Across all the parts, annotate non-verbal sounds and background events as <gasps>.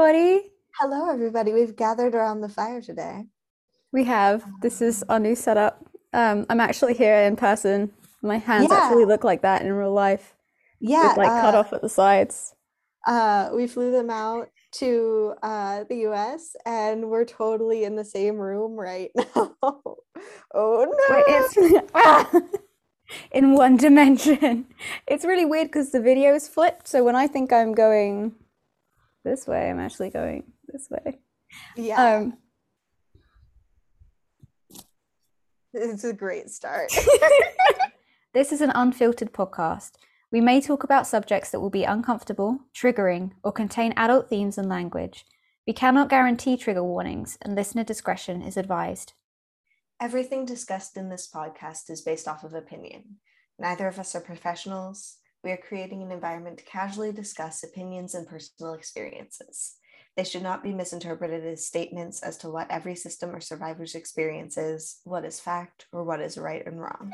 everybody. Hello, everybody. We've gathered around the fire today. We have. This is our new setup. Um, I'm actually here in person. My hands Yeah, actually look like that in real life, yeah. with like cut Uh, off at the sides. uh, we flew them out to uh, the US and we're totally in the same room right <laughs> now. Oh Wait, no. it's <laughs> Ah! in one dimension. <laughs> It's really weird because the video is flipped. So when I think I'm going this way, I'm actually going this way. Yeah, Um, it's a great start. <laughs> <laughs> This is an unfiltered podcast. We may talk about subjects that will be uncomfortable, triggering, or contain adult themes and language. We cannot guarantee trigger warnings, and listener discretion is advised. Everything discussed in this podcast is based off of opinion. Neither of us are professionals. We are creating an environment to casually discuss opinions and personal experiences. They should not be misinterpreted as statements as to what every system or survivor's experience is, what is fact, or what is right and wrong.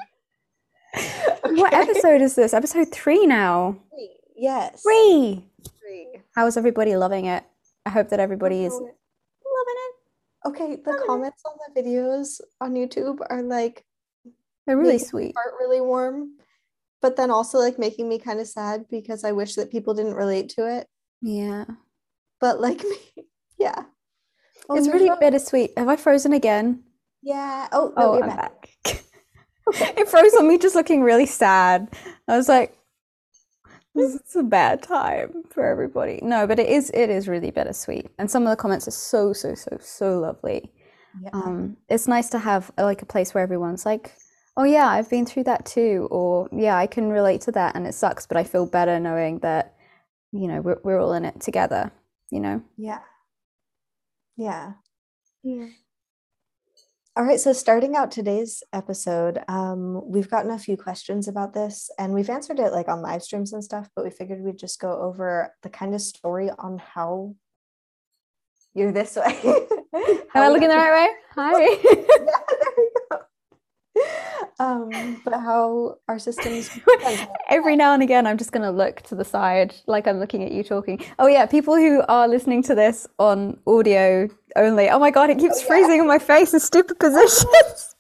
<laughs> What episode is this? Episode three now. Three. Yes. Three! Three. How is everybody loving it? I hope that everybody is loving it. Okay, the Loving it. comments on the videos on YouTube are like They're really sweet. heart really warm, but then also like making me kind of sad because I wish that people didn't relate to it. Yeah. But like <laughs> me, yeah. Oh, It's really bittersweet. Have I frozen again? Yeah. Oh, no, Oh, I'm back. back. <laughs> It froze on me just looking really sad. I was like, this is a bad time for everybody. No, but it is it is really bittersweet. And some of the comments are so, so, so, so lovely. Yeah. Um, it's nice to have like a place where everyone's like, oh yeah, I've been through that too, or yeah, I can relate to that and it sucks, but I feel better knowing that, you know, we're we're all in it together, you know? Yeah. Yeah. Yeah. All right, so starting out today's episode, um, we've gotten a few questions about this and we've answered it like on live streams and stuff, but we figured we'd just go over the kind of story on how you're this way. <laughs> Am I looking the right way? <laughs> Hi. Yeah, there we go. Um, but how our systems <laughs> Every now and again, I'm just going to look to the side like I'm looking at you talking. Oh, yeah, people who are listening to this on audio only. Oh my God, it keeps yeah. freezing on my face in stupid positions.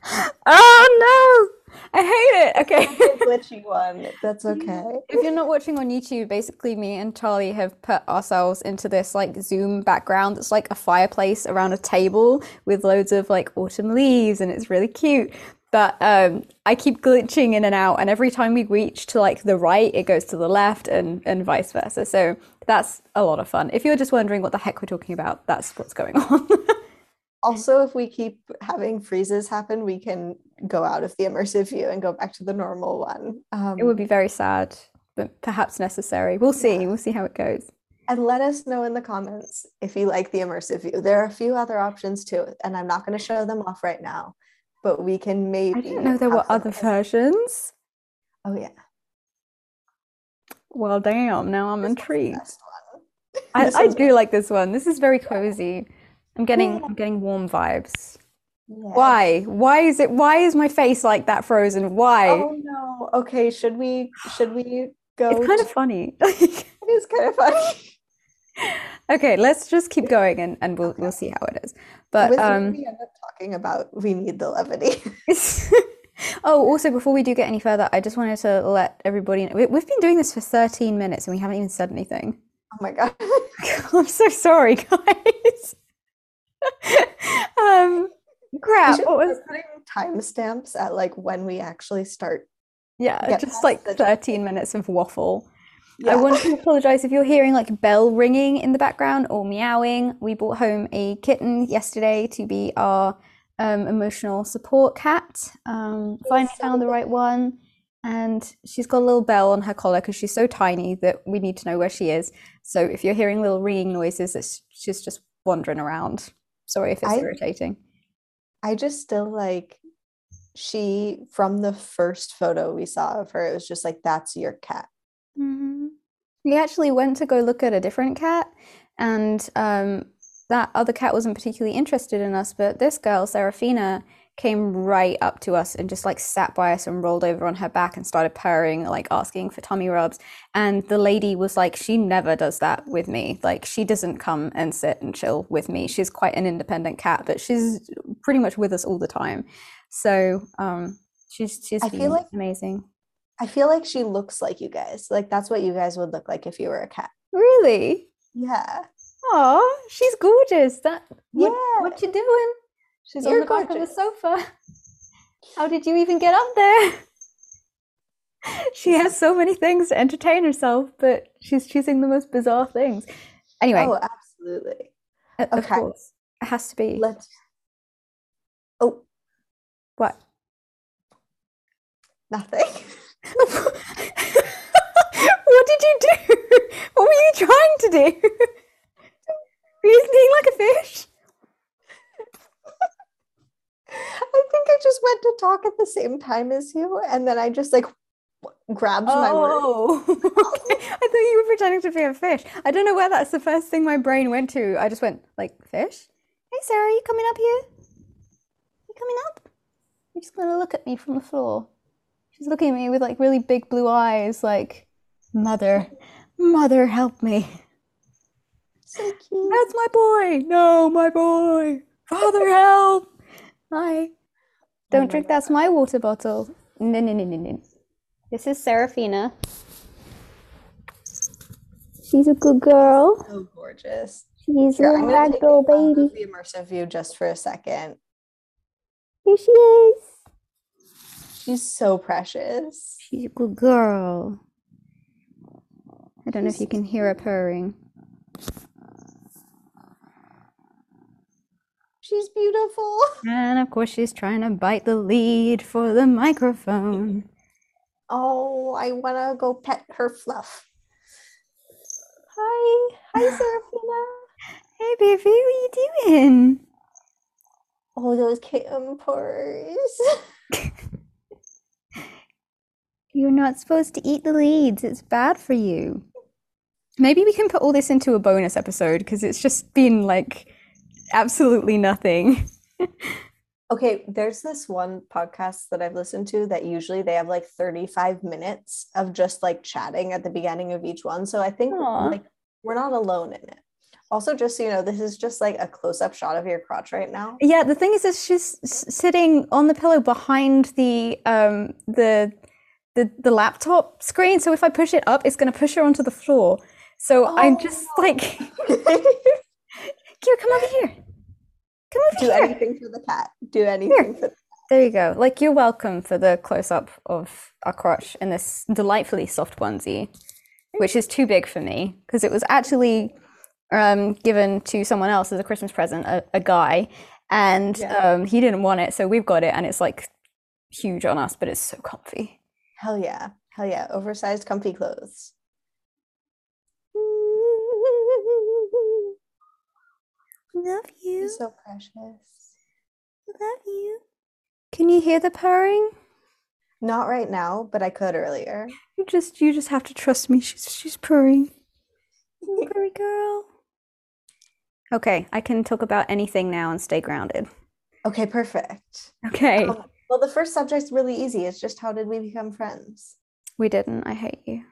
<laughs> oh no, I hate it. Okay. glitchy one. That's <laughs> okay. If you're not watching on YouTube, basically me and Charlie have put ourselves into this like Zoom background It's like a fireplace around a table with loads of like autumn leaves and it's really cute. But um, I keep glitching in and out, and every time we reach to like the right, it goes to the left, and and vice versa. So that's a lot of fun. If you're just wondering what the heck we're talking about, that's what's going <laughs> on. Also, if we keep having freezes happen, we can go out of the immersive view and go back to the normal one. Um, it would be very sad, but perhaps necessary. We'll see. We'll see how it goes. and let us know in the comments if you like the immersive view. There are a few other options too, and I'm not going to show them off right now, but we can maybe. I didn't know there were other versions. Oh yeah, Well, damn. Now I'm this intrigued. <laughs> I, I do like this one. This is very cozy. I'm getting Yeah. I'm getting warm vibes. Yeah. Why? Why is it why is my face like that frozen? Why? Oh no. Okay, should we should we go? It's kind to- of funny. <laughs> it is kind of funny. <laughs> Okay, let's just keep going and, and we'll we'll see how it is. But With um we end up talking about we need the levity. <laughs> Oh, also before we do get any further, I just wanted to let everybody know we, we've been doing this for 13 minutes and we haven't even said anything. oh my god. <laughs> I'm so sorry, guys. <laughs> um crap, what was putting timestamps at like when we actually start. Yeah, just like the- 13 minutes of waffle. I want to apologize if you're hearing like bell ringing in the background or meowing. We brought home a kitten yesterday to be our um, emotional support cat. Um, finally found the right one. And she's got a little bell on her collar because she's so tiny that we need to know where she is. So if you're hearing little ringing noises, it's, she's just wandering around. Sorry if it's I- irritating. I just still like she from the first photo we saw of her, it was just like that's your cat. Mhm. We actually went to go look at a different cat, and um, that other cat wasn't particularly interested in us. But this girl, Serafina, came right up to us and just like sat by us and rolled over on her back and started purring, like asking for tummy rubs. And the lady was like, she never does that with me. Like, she doesn't come and sit and chill with me. She's quite an independent cat, but she's pretty much with us all the time. So, um, she's she's I feel like amazing. I feel like she looks like you guys. Like that's what you guys would look like if you were a cat. Really? Yeah. Oh, she's gorgeous. That what, Yeah. what you doing? She's on You're the back of the sofa. How did you even get up there? <laughs> She has so many things to entertain herself, but she's choosing the most bizarre things. Anyway, Oh, absolutely. of okay. course, it has to be. Let's Oh, What? nothing. <laughs> <laughs> what did you do? What were you trying to do? <laughs> Were you being like a fish? I think I just went to talk at the same time as you, and then I just like grabbed my word. Oh, <laughs> okay. I thought you were pretending to be a fish. I don't know where that's the first thing my brain went to. I just went like fish. Hey Sarah, you coming up here? You coming up? You're just gonna look at me from the floor. She's looking at me with like really big blue eyes, like, mother, mother, help me. So cute. That's my boy. No, my boy. Father, help. Hi. Oh Don't my drink. That's my water bottle. No, no, no, no, no. This is Seraphina. She's a good girl. So gorgeous. She's a Here, little I'm gonna take ragdoll you out baby. the immersive view just for a second. Here she is. She's so precious. She's a good girl. I don't know if you can hear her purring. She's beautiful. And of course, she's trying to bite the lead for the microphone. Oh, I wanna go pet her fluff. Hi. Hi, <sighs> Serafina. Hey, baby, what are you doing? Oh, those kitten purrs. <laughs> You're not supposed to eat the leads. It's bad for you. Maybe we can put all this into a bonus episode because it's just been like absolutely nothing. <laughs> Okay, there's this one podcast that I've listened to that usually they have like 35 minutes of just like chatting at the beginning of each one. So I think Aw. like we're not alone in it. Also, just so you know, this is just like a close-up shot of your crotch right now. Yeah, the thing is, is she's sitting on the pillow behind the um the the the laptop screen. So if I push it up, it's going to push her onto the floor. So I'm just Oh. like, <laughs> Kira, come over here. Come over Do here. anything for the cat. Do anything for There you go. Like you're welcome for the close up of our crotch in this delightfully soft onesie, which is too big for me because it was actually um, given to someone else as a Christmas present, a, a guy, and Yeah. um, he didn't want it, so we've got it, and it's like huge on us, but it's so comfy. Hell yeah. Hell yeah. Oversized, comfy clothes. Love you. You're so precious. Love you. Can you hear the purring? Not right now, but I could earlier. You just you just have to trust me. She's she's purring. <laughs> Purry girl. Okay, I can talk about anything now and stay grounded. Okay, perfect. Okay. Um, well, the first subject's really easy. It's just how did we become friends? We didn't. I hate you.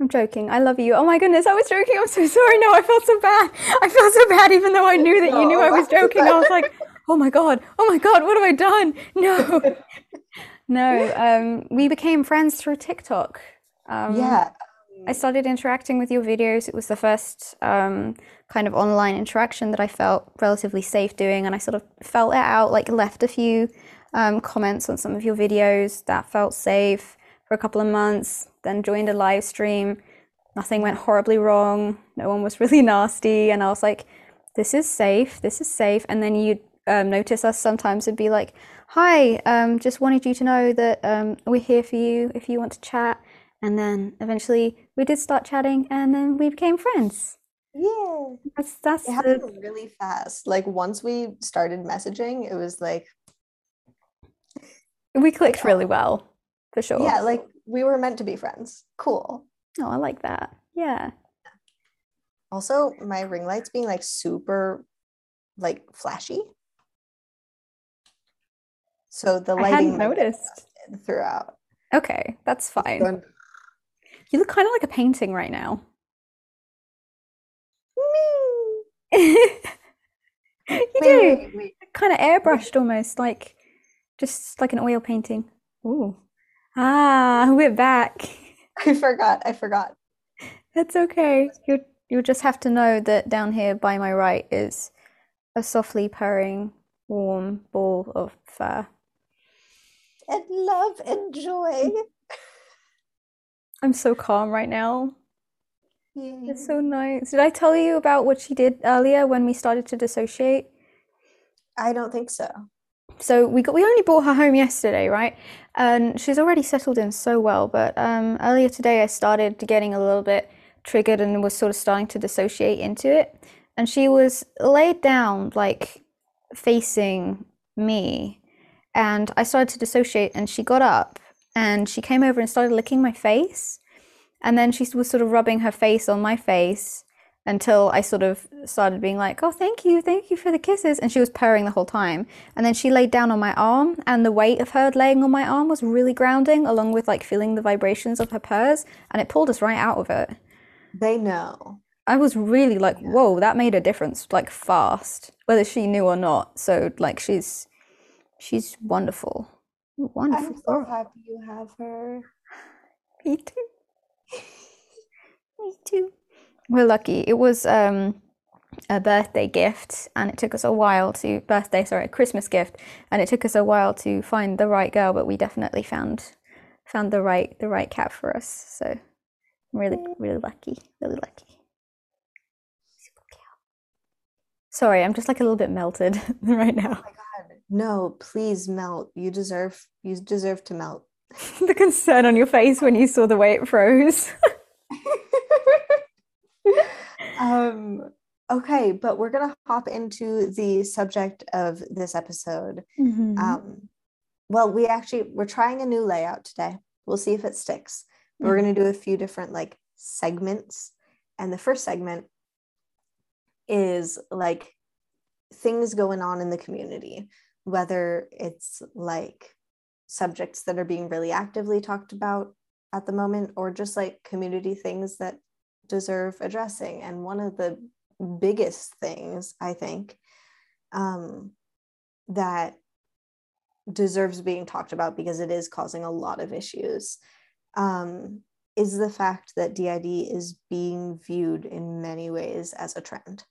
I'm joking. I love you. Oh my goodness, I was joking. I'm so sorry. No, I felt so bad. I felt so bad even though I knew that you knew I was <laughs> joking. I was like, oh my God. Oh my God, what have I done? No. <laughs> No. Um, we became friends through TikTok. Um, yeah. I started interacting with your videos. It was the first um, kind of online interaction that I felt relatively safe doing, and I sort of felt it out, like left a few um, comments on some of your videos that felt safe for a couple of months, then joined a live stream. Nothing went horribly wrong. No one was <laughs> really nasty, and I was like, this is safe, this is safe. And then you'd um, notice us sometimes and be like, hi, um, just wanted you to know that um, we're here for you if you want to chat. And then eventually we did start chatting, and then we became friends. Yeah. That's that's It the, happened really fast. Like once we started messaging, it was like, we clicked really well, for sure. yeah, like we were meant to be friends. Cool. Oh, I like that. Yeah. Also, my ring lights being like super like flashy. So the I lighting hadn't noticed. throughout. Okay, that's fine. You look kind of like a painting right now. <laughs> You Wait, do. wait, wait. Kind of airbrushed almost, like just like an oil painting. Ooh. Ah, we're back. <laughs> I forgot. I forgot. That's okay. You you'll just have to know that down here by my right is a softly purring, warm ball of fur. And love and joy. <laughs> I'm so calm right now. Yay. It's so nice. Did I tell you about what she did earlier when we started to dissociate? I don't think so. So we got we only brought her home yesterday, right? And she's already settled in so well. But um, earlier today, I started getting a little bit triggered and was sort of starting to dissociate into it. And she was laid down, like facing me, and I started to dissociate. And she got up and she came over and started licking my face. And then she was sort of rubbing her face on my face until I sort of started being like, "Oh, thank you, thank you for the kisses," and she was purring the whole time. And then she laid down on my arm, and the weight of her laying on my arm was really grounding, along with like feeling the vibrations of her purrs, and it pulled us right out of it. They know. I was really like, "Whoa, that made a difference, like fast, whether she knew or not." So like, she's she's wonderful, wonderful I'm so happy you have her. <sighs> Me too. <laughs> Me too. We're lucky. It was um, a birthday gift, and it took us a while to birthday, sorry, a Christmas gift, and it took us a while to find the right girl, but we definitely found found the right the right cat for us. So I'm really really lucky, really lucky. Sorry, I'm just like a little bit melted <laughs> right Oh now. my God. No, please melt. You deserve you deserve to melt. <laughs> The concern on your face when you saw the way it froze. <laughs> Um, okay, but we're gonna hop into the subject of this episode. Mhm. Um, well, we actually we're trying a new layout today. We'll see if it sticks. But We're gonna do a few different like segments, and the first segment is like things going on in the community, whether it's like subjects that are being really actively talked about at the moment, or just like community things that deserve addressing. And one of the biggest things I think um, that deserves being talked about because it is causing a lot of issues um, is the fact that DID is being viewed in many ways as a trend,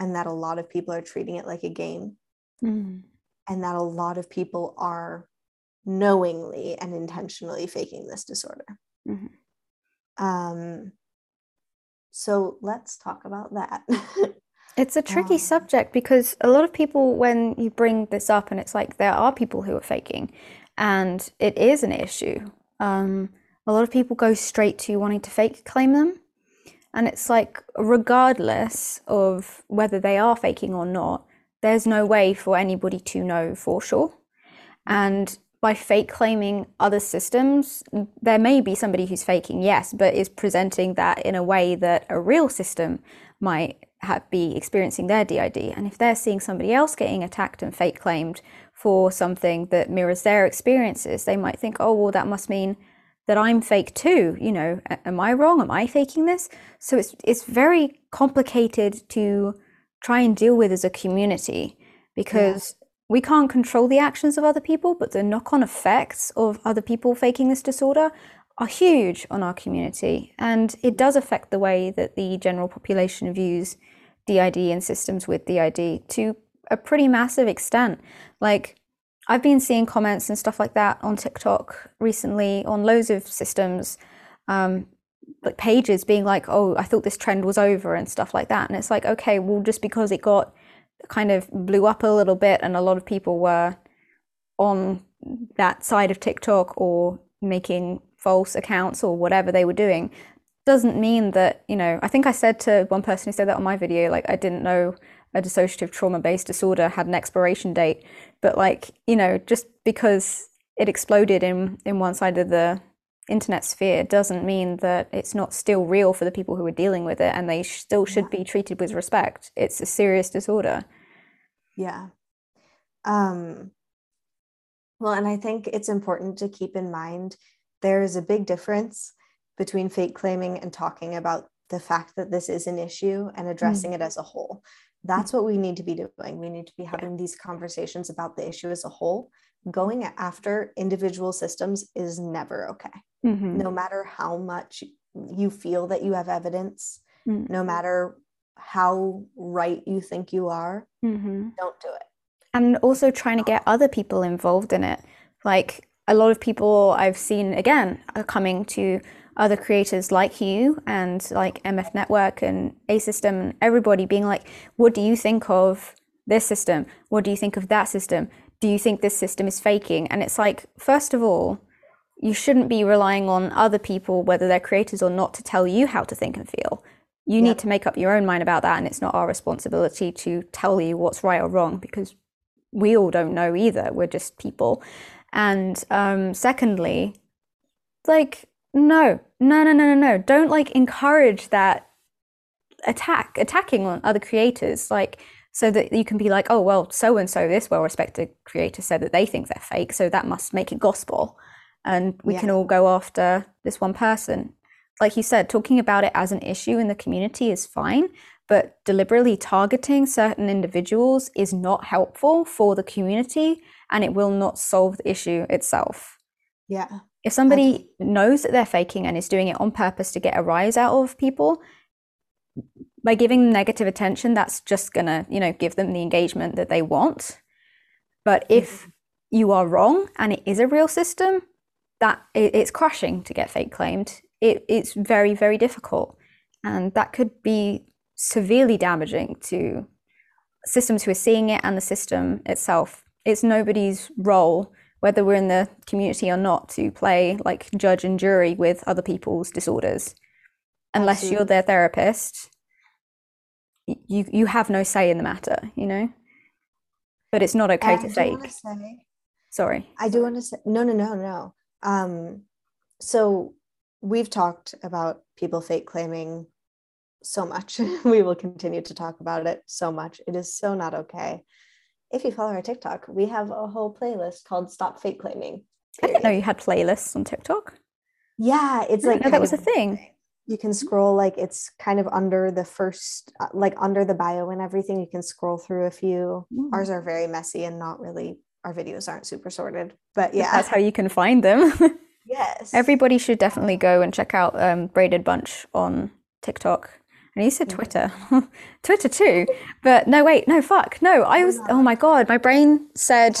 and that a lot of people are treating it like a game, Mhm. and that a lot of people are knowingly and intentionally faking this disorder. Mhm. Um, so let's talk about that. <laughs> It's a tricky Um, subject because a lot of people, when you bring this up, and it's like there are people who are faking, and it is an issue. Um, a lot of people go straight to wanting to fake claim them, and it's like, regardless of whether they are faking or not, there's no way for anybody to know for sure. And by fake claiming other systems, there may be somebody who's faking, yes, but is presenting that in a way that a real system might have, be experiencing their DID. And if they're seeing somebody else getting attacked and fake claimed for something that mirrors their experiences, they might think, oh, well, that must mean that I'm fake too. You know, am I wrong? Am I faking this? So it's it's very complicated to try and deal with as a community because we can't control the actions of other people, but the knock-on effects of other people faking this disorder are huge on our community, and it does affect the way that the general population views DID and systems with DID to a pretty massive extent. Like I've been seeing comments and stuff like that on TikTok recently on loads of systems, um, like pages being like, "Oh, I thought this trend was over" and stuff like that. And it's like, okay, well, just because it got kind of blew up a little bit and a lot of people were on that side of TikTok or making false accounts or whatever they were doing doesn't mean that, you know, I think I said to one person who said that on my video, like, I didn't know a dissociative trauma based disorder had an expiration date. But, like, you know, just because it exploded in, in one side of the internet sphere doesn't mean that it's not still real for the people who are dealing with it and they sh- still should be treated with respect. It's a serious disorder. yeah. Um, Well, and I think it's important to keep in mind there is a big difference between fake claiming and talking about the fact that this is an issue and addressing mm. it as a whole. That's what we need to be doing. We need to be having these conversations about the issue as a whole. Going after individual systems is never okay. Mm-hmm. No matter how much you feel that you have evidence, mm. no matter how right you think you are, mm-hmm. don't do it. And also trying to get other people involved in it. Like a lot of people I've seen, again, are coming to other creators like you and like MF Network and A System and everybody being like, what do you think of this system? What do you think of that system? Do you think this system is faking? And it's like, first of all, you shouldn't be relying on other people, whether they're creators or not, to tell you how to think and feel. You yep. need to make up your own mind about that. And it's not our responsibility to tell you what's right or wrong because we all don't know either. We're just people. And um, secondly, like, no, no, no, no, no, no. Don't like encourage that attack, attacking on other creators. Like, so that you can be like, oh, well, so and so, this well respected creator said that they think they're fake. So that must make it gospel. And we yeah. can all go after this one person. Like you said, talking about it as an issue in the community is fine, but deliberately targeting certain individuals is not helpful for the community and it will not solve the issue itself. Yeah. If somebody knows that they're faking and is doing it on purpose to get a rise out of people, by giving them negative attention, that's just gonna, you know, give them the engagement that they want. But if mm-hmm. you are wrong and it is a real system, that it, it's crushing to get fake claimed. It, it's very, very difficult. And that could be severely damaging to systems who are seeing it and the system itself. It's nobody's role whether we're in the community or not, to play like judge and jury with other people's disorders. Unless Absolutely. you're their therapist, you you have no say in the matter, you know. But it's not okay to fake. Say, Sorry. I do want to say no, no, no, no. Um, so we've talked about people fake claiming so much. <laughs> we will continue to talk about it so much. It is so not okay if you follow our TikTok, we have a whole playlist called Stop Fake Claiming. Period. I didn't know you had playlists on TikTok. Yeah, it's like that was a thing. You can scroll like it's kind of under the first, uh, like under the bio and everything. You can scroll through a few. Mm. Ours are very messy and not really. Our videos aren't super sorted, but yeah, that's how you can find them. <laughs> yes, everybody should definitely go and check out um, Braided Bunch on TikTok. And you said mm. Twitter. <laughs> Twitter too. But no, wait, no, fuck. No, I was, oh my God, my brain said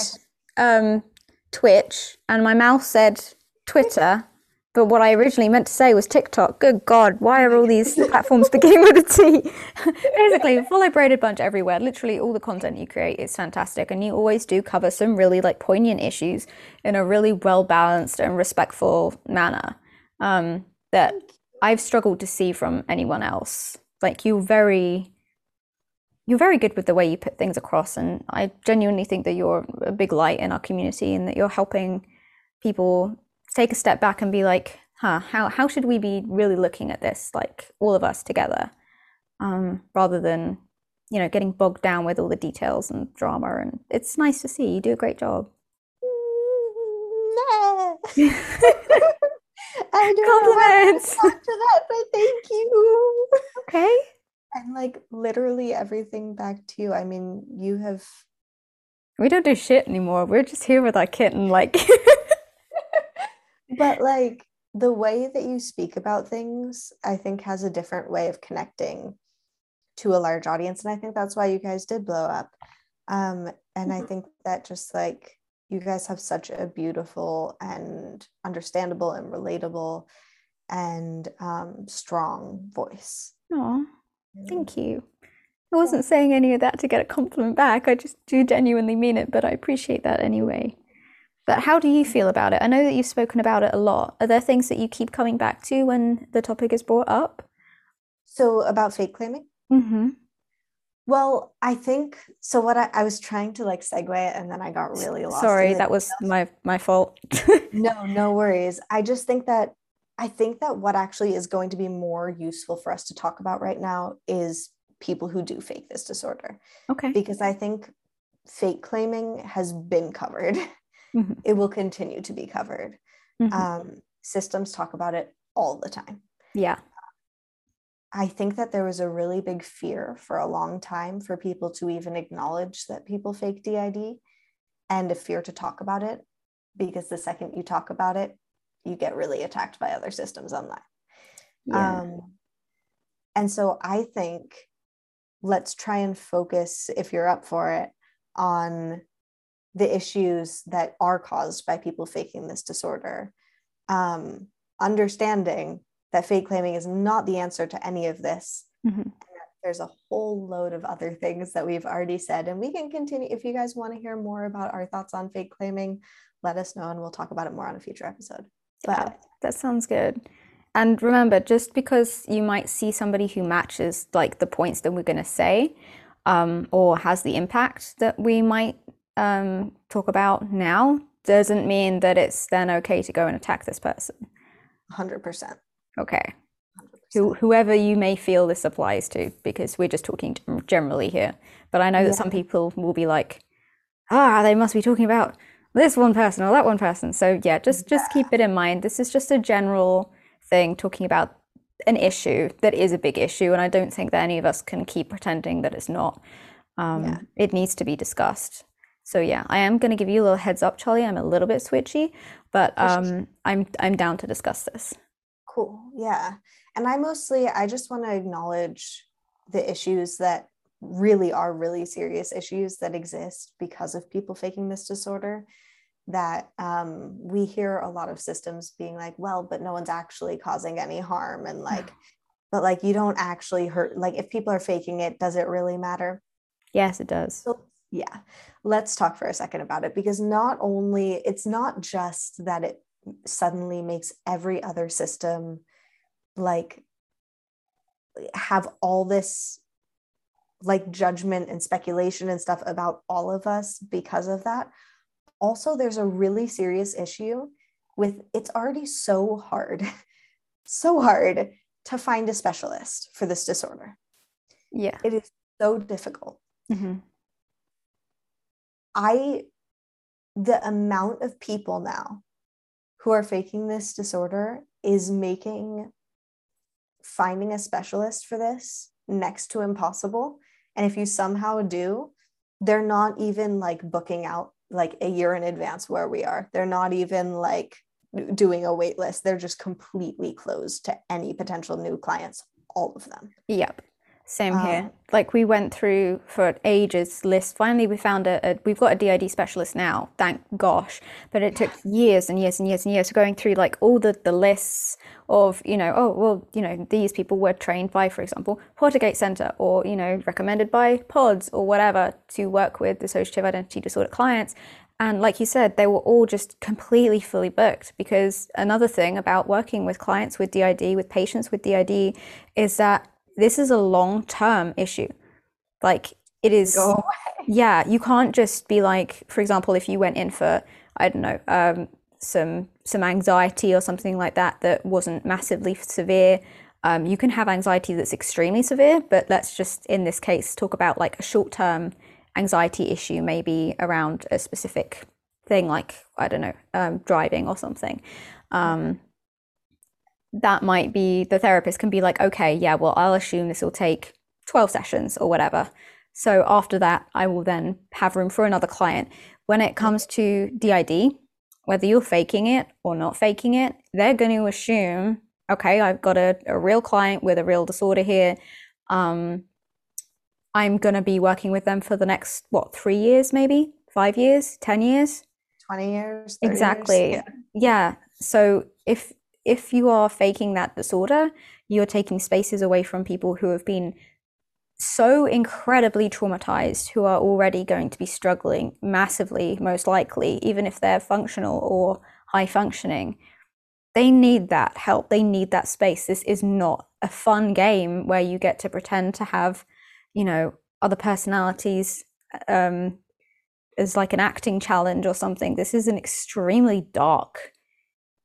um, Twitch and my mouth said Twitter. But what I originally meant to say was TikTok. Good God, why are all these <laughs> platforms beginning with a T? Basically, follow Braided Bunch everywhere. Literally, all the content you create is fantastic. And you always do cover some really like poignant issues in a really well balanced and respectful manner um, that I've struggled to see from anyone else. Like you're very you're very good with the way you put things across and I genuinely think that you're a big light in our community and that you're helping people take a step back and be like, huh, how how should we be really looking at this, like all of us together? Um, rather than, you know, getting bogged down with all the details and drama and it's nice to see. You do a great job. <laughs> I don't Compliments. know how to to that, but thank you. Okay. And like literally everything back to you. I mean, you have. We don't do shit anymore. We're just here with our kitten, like. <laughs> but like the way that you speak about things, I think has a different way of connecting to a large audience, and I think that's why you guys did blow up. Um, and I mm-hmm. think that just like you guys have such a beautiful and understandable and relatable and um, strong voice. Oh, thank you. I wasn't saying any of that to get a compliment back. I just do genuinely mean it, but I appreciate that anyway. But how do you feel about it? I know that you've spoken about it a lot. Are there things that you keep coming back to when the topic is brought up? So, about fake claiming? Mm-hmm. Well, I think so. What I, I was trying to like segue and then I got really lost. Sorry, that was my my fault. <laughs> no, no worries. I just think that I think that what actually is going to be more useful for us to talk about right now is people who do fake this disorder. Okay. Because I think fake claiming has been covered. <laughs> mm-hmm. it will continue to be covered. Mm-hmm. Um, systems talk about it all the time. Yeah. I think that there was a really big fear for a long time for people to even acknowledge that people fake DID and a fear to talk about it because the second you talk about it, you get really attacked by other systems online. Yeah. Um, and so I think let's try and focus, if you're up for it, on the issues that are caused by people faking this disorder. Um, understanding that fake claiming is not the answer to any of this. Mm-hmm. There's a whole load of other things that we've already said, and we can continue. If you guys want to hear more about our thoughts on fake claiming, let us know and we'll talk about it more on a future episode. Yeah, but that sounds good. And remember, just because you might see somebody who matches like the points that we're going to say, um, or has the impact that we might um, talk about now, doesn't mean that it's then okay to go and attack this person. 100%. Okay. Who, whoever you may feel this applies to, because we're just talking generally here. But I know that some people will be like, ah, they must be talking about this one person or that one person. So yeah, just just yeah. keep it in mind. This is just a general thing talking about an issue that is a big issue, and I don't think that any of us can keep pretending that it's not. Um, yeah. It needs to be discussed. So yeah, I am going to give you a little heads up, Charlie. I'm a little bit switchy, but um, I'm I'm down to discuss this. Cool. Yeah, and I mostly I just want to acknowledge the issues that really are really serious issues that exist because of people faking this disorder that um, we hear a lot of systems being like well but no one's actually causing any harm and <sighs> like but like you don't actually hurt like if people are faking it does it really matter yes it does so, yeah let's talk for a second about it because not only it's not just that it suddenly makes every other system like have all this like judgment and speculation and stuff about all of us because of that. Also there's a really serious issue with it's already so hard <laughs> so hard to find a specialist for this disorder. Yeah. It is so difficult. Mm-hmm. I the amount of people now who are faking this disorder is making finding a specialist for this next to impossible and if you somehow do they're not even like booking out like a year in advance where we are. They're not even like doing a wait list. They're just completely closed to any potential new clients, all of them. Yep. Same um, here. Like we went through for ages list. Finally, we found a, a, we've got a DID specialist now. Thank gosh. But it took <laughs> years and years and years and years going through like all the the lists of you know oh well you know these people were trained by for example Pottergate Center or you know recommended by Pods or whatever to work with dissociative identity disorder clients. And like you said, they were all just completely fully booked because another thing about working with clients with DID, with patients with DID, is that this is a long term issue. Like it is, yeah, you can't just be like, for example, if you went in for, I don't know, um, some some anxiety or something like that that wasn't massively severe. Um, you can have anxiety that's extremely severe, but let's just in this case talk about like a short term anxiety issue, maybe around a specific thing like I don't know, um, driving or something. Um, that might be the therapist can be like, okay, yeah, well, I'll assume this will take 12 sessions or whatever. So after that, I will then have room for another client. When it comes to DID, whether you're faking it or not faking it, they're going to assume, okay, I've got a, a real client with a real disorder here. Um, I'm going to be working with them for the next, what, three years, maybe five years, 10 years? 20 years. Exactly. Years. Yeah. yeah. So if if you are faking that disorder, you're taking spaces away from people who have been so incredibly traumatized, who are already going to be struggling massively, most likely, even if they're functional or high functioning. They need that help. They need that space. This is not a fun game where you get to pretend to have, you know, other personalities um, as like an acting challenge or something. This is an extremely dark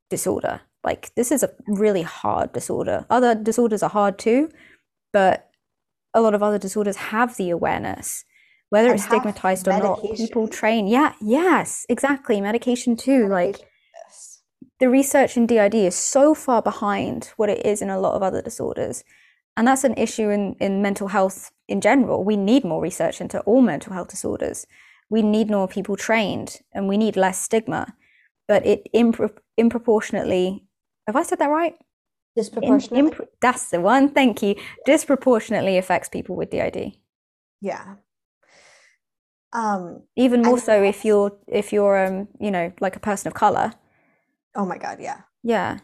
disorder like this is a really hard disorder. Other disorders are hard too, but a lot of other disorders have the awareness whether And it's stigmatized or not people train yeah yes exactly medication too like the research in DID is so far behind what it is in a lot of other disorders. And that's an issue in, in mental health in general. We need more research into all mental health disorders. We need more people trained and we need less stigma. But it impro- improportionately, have I said that right? Disproportionately. impr- that's the one, thank you. Disproportionately affects people with DID. yeah. Um, Even more so if you're if you're um, you know, like a person of color. oh my God, yeah. Yeah.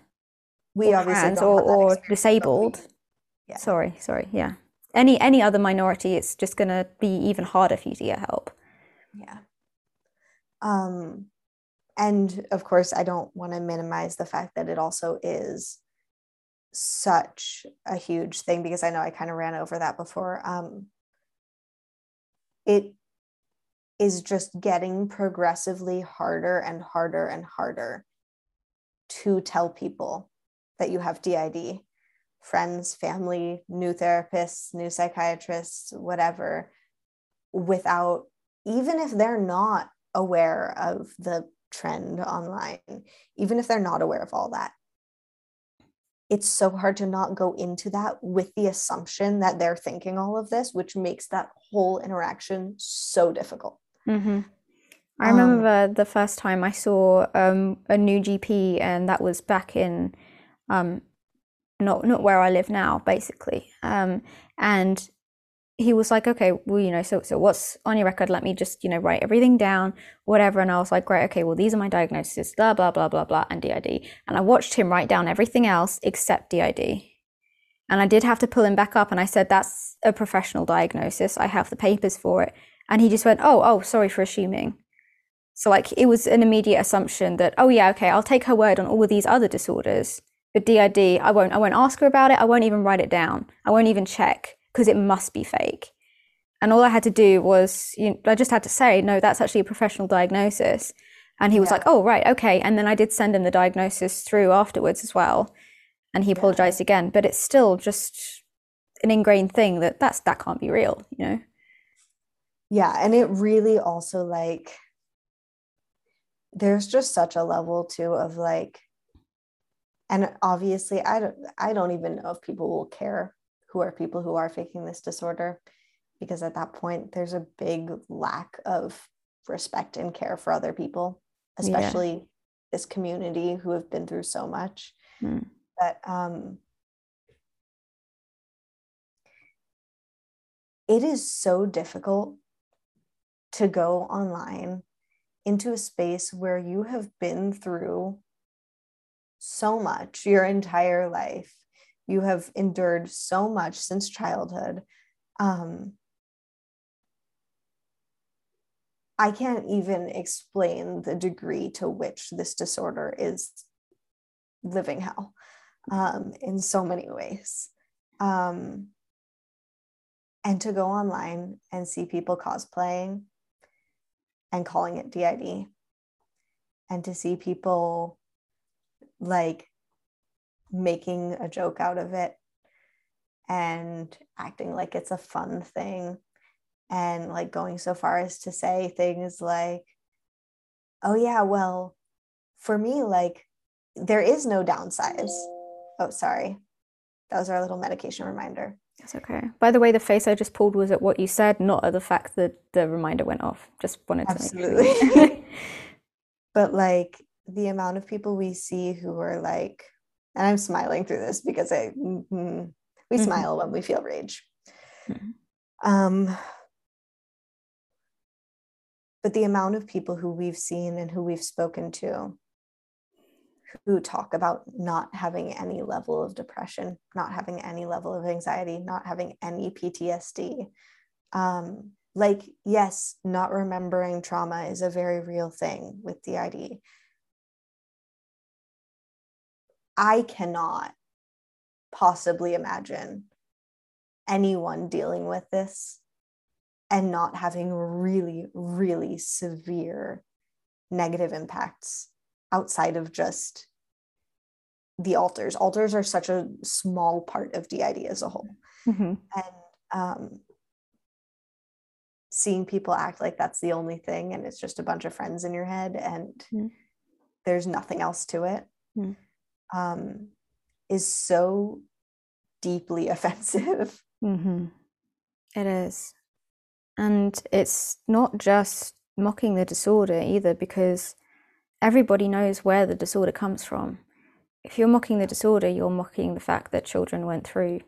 We Or obviously trans or, or experience, but we- disabled. yeah. Sorry, sorry, yeah. Any any other minority, it's just gonna be even harder for you to get help. Yeah. Um, and of course, I don't want to minimize the fact that it also is such a huge thing because I know I kind of ran over that before. Um, it is just getting progressively harder and harder and harder to tell people that you have DID, friends, family, new therapists, new psychiatrists, whatever, without even if they're not aware of the trend online, even if they're not aware of all that. It's so hard to not go into that with the assumption that they're thinking all of this, which makes that whole interaction so difficult. Mm-hmm. I Um, remember the first time I saw um, a new GP, and that was back in um, not not where I live now, basically. Um, and he was like, "Okay, well, you know, so so what's on your record? Let me just you know write everything down, whatever." And I was like, "Great, okay, well, these are my diagnoses, blah blah blah blah blah, and DID." And I watched him write down everything else except DID. And I did have to pull him back up, and I said, "That's a professional diagnosis. I have the papers for it." And he just went, "Oh, oh, sorry for assuming." So like it was an immediate assumption that, oh yeah, okay, I'll take her word on all of these other disorders, but DID, I won't. I won't ask her about it. I won't even write it down. I won't even check because it must be fake. And all I had to do was, you know, I just had to say, no, that's actually a professional diagnosis. And he was Yeah. like, oh right, okay. And then I did send him the diagnosis through afterwards as well, and he Yeah. apologized again. But it's still just an ingrained thing that that's that can't be real, you know. yeah and it really also like there's just such a level too of like and obviously i don't i don't even know if people will care who are people who are faking this disorder because at that point there's a big lack of respect and care for other people Yeah. especially this community who have been through so much Mm. but um it is so difficult to go online into a space where you have been through so much your entire life you have endured so much since childhood um i can't even explain the degree to which this disorder is living hell um, in so many ways. Um, and to go online and see people cosplaying and calling it DID and to see people like making a joke out of it and acting like it's a fun thing and like going so far as to say things like oh yeah well for me like there is no downsides oh sorry that was our little medication reminder That's okay. By the way, the face I just pulled was at what you said, not at the fact that the reminder went off. Just wanted to make sure. Absolutely. <laughs> but like the amount of people we see who are like and i'm smiling through this because i mm, we Mhm. smile when we feel rage Mhm. um but the amount of people who we've seen and who we've spoken to who talk about not having any level of depression not having any level of anxiety not having any ptsd um like yes not remembering trauma is a very real thing with did i cannot possibly imagine anyone dealing with this and not having really really severe negative impacts outside of just the alters alters are such a small part of did as a whole Mhm. and um, seeing people act like that's the only thing and it's just a bunch of friends in your head and Mm. there's nothing else to it Mm. Um, is so deeply <laughs> offensive. Mm-hmm. It is. And it's not just mocking the disorder either, because everybody knows where the disorder comes from. If you're mocking the disorder, you're mocking the fact that children went through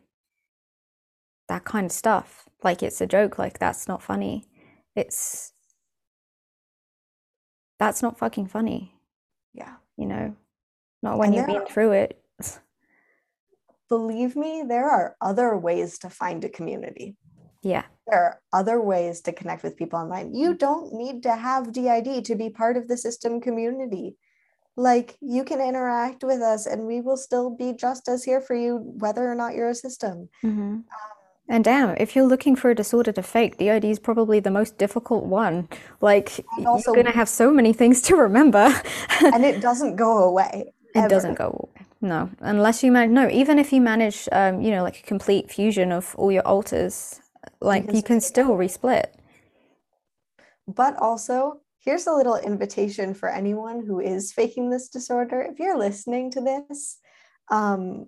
that kind of stuff. Like it's a joke, like that's not funny. It's that's not fucking funny, Yeah. you know? Not when And you've been through it. Believe me, there are other ways to find a community. Yeah. There are other ways to connect with people online. You don't need to have DID to be part of the system community. Like you can interact with us and we will still be just as here for you, whether or not you're a system. hmm And damn, if you're looking for a disorder to fake, DID is probably the most difficult one. Like, And you're going to have so many things to remember. And it doesn't go away. It ever. doesn't go. No, unless you manage, no, even if you manage, um, you know, like a complete fusion of all your alters, like can you can still resplit. But also, here's a little invitation for anyone who is faking this disorder. If you're listening to this, um,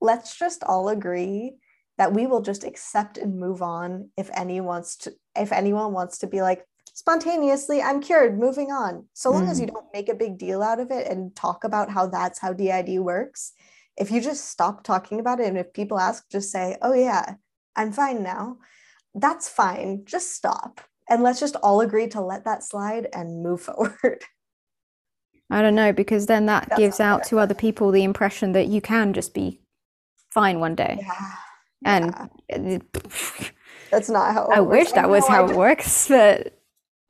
let's just all agree that we will just accept and move on if any wants to if anyone wants to be like spontaneously i'm cured moving on. So long as you mm. don't make a big deal out of it and talk about how that's how did works if you just stop talking about it and if people ask just say oh yeah i'm fine now that's fine. Just stop. And let's just all agree to let that slide and move <laughs> forward. I don't know, because then that That's gives out to other people the impression that you can just be fine one day. yeah. And yeah. that's not how it I works. wish that was know, how it works, but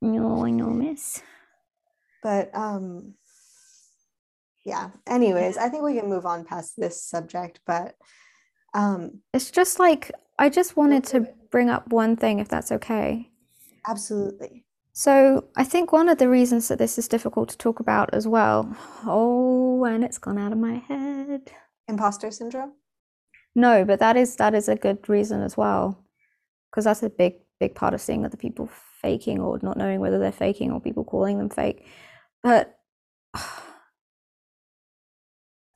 no, I know, miss. but um yeah anyways i think we can move on past this subject but um It's just like I just wanted to bring up one thing, if that's okay. absolutely So I think one of the reasons that this is difficult to talk about as well. Oh, and it's gone out of my head. imposter syndrome No, but that is that is a good reason as well, because that's a big big part of seeing other people faking or not knowing whether they're faking or people calling them fake. But <sighs>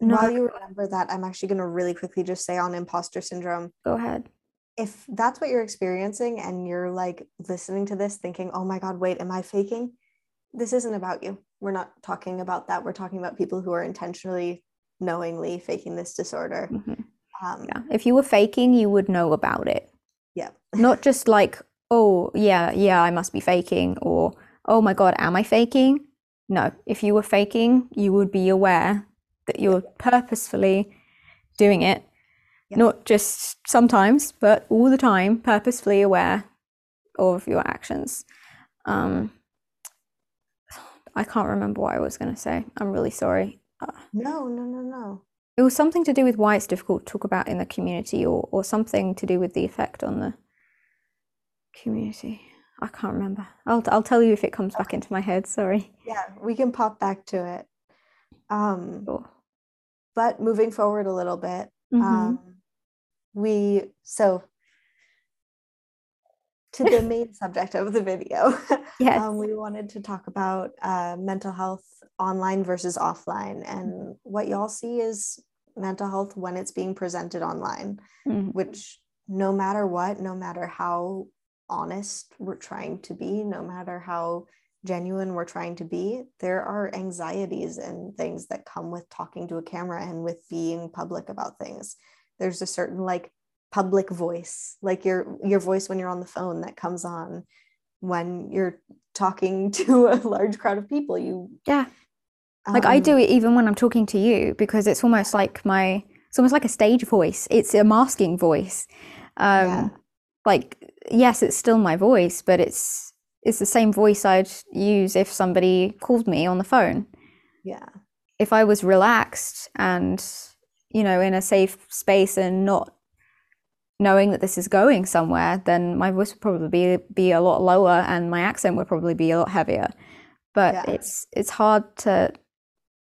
no, while you remember that i'm actually going to really quickly just say on imposter syndrome go ahead. if that's what you're experiencing and you're like listening to this thinking oh my god wait am i faking this isn't about you we're not talking about that we're talking about people who are intentionally knowingly faking this disorder Mhm. um Yeah, if you were faking, you would know about it. yeah Not just like, oh, yeah, yeah, I must be faking, or oh my God, am I faking? No, if you were faking, you would be aware that you're purposefully doing it. Yeah. Not just sometimes, but all the time, purposefully aware of your actions. Um, I can't remember what I was going to say. I'm really sorry. Uh, no no no no it was something to do with why it's difficult to talk about in the community or, or something to do with the effect on the community. I can't remember. I'll, I'll tell you if it comes back into my head. Sorry. yeah we can pop back to it um Sure. but moving forward a little bit Mhm. um we so to the <laughs> main subject of the video <laughs> Yes. um, we wanted to talk about uh, mental health online versus offline and what y'all see is mental health when it's being presented online Mhm. which no matter what no matter how honest we're trying to be no matter how genuine we're trying to be there are anxieties and things that come with talking to a camera and with being public about things there's a certain like public voice like your your voice when you're on the phone that comes on when you're talking <laughs> to a large crowd of people you Yeah. Like I um, do it even when I'm talking to you because it's almost like my, it's almost like a stage voice. It's a masking voice. Um, Yeah. Like, yes, it's still my voice, but it's it's the same voice I'd use if somebody called me on the phone. yeah if I was relaxed and, you know, in a safe space and not knowing that this is going somewhere, then my voice would probably be be a lot lower and my accent would probably be a lot heavier. But Yeah. it's it's hard to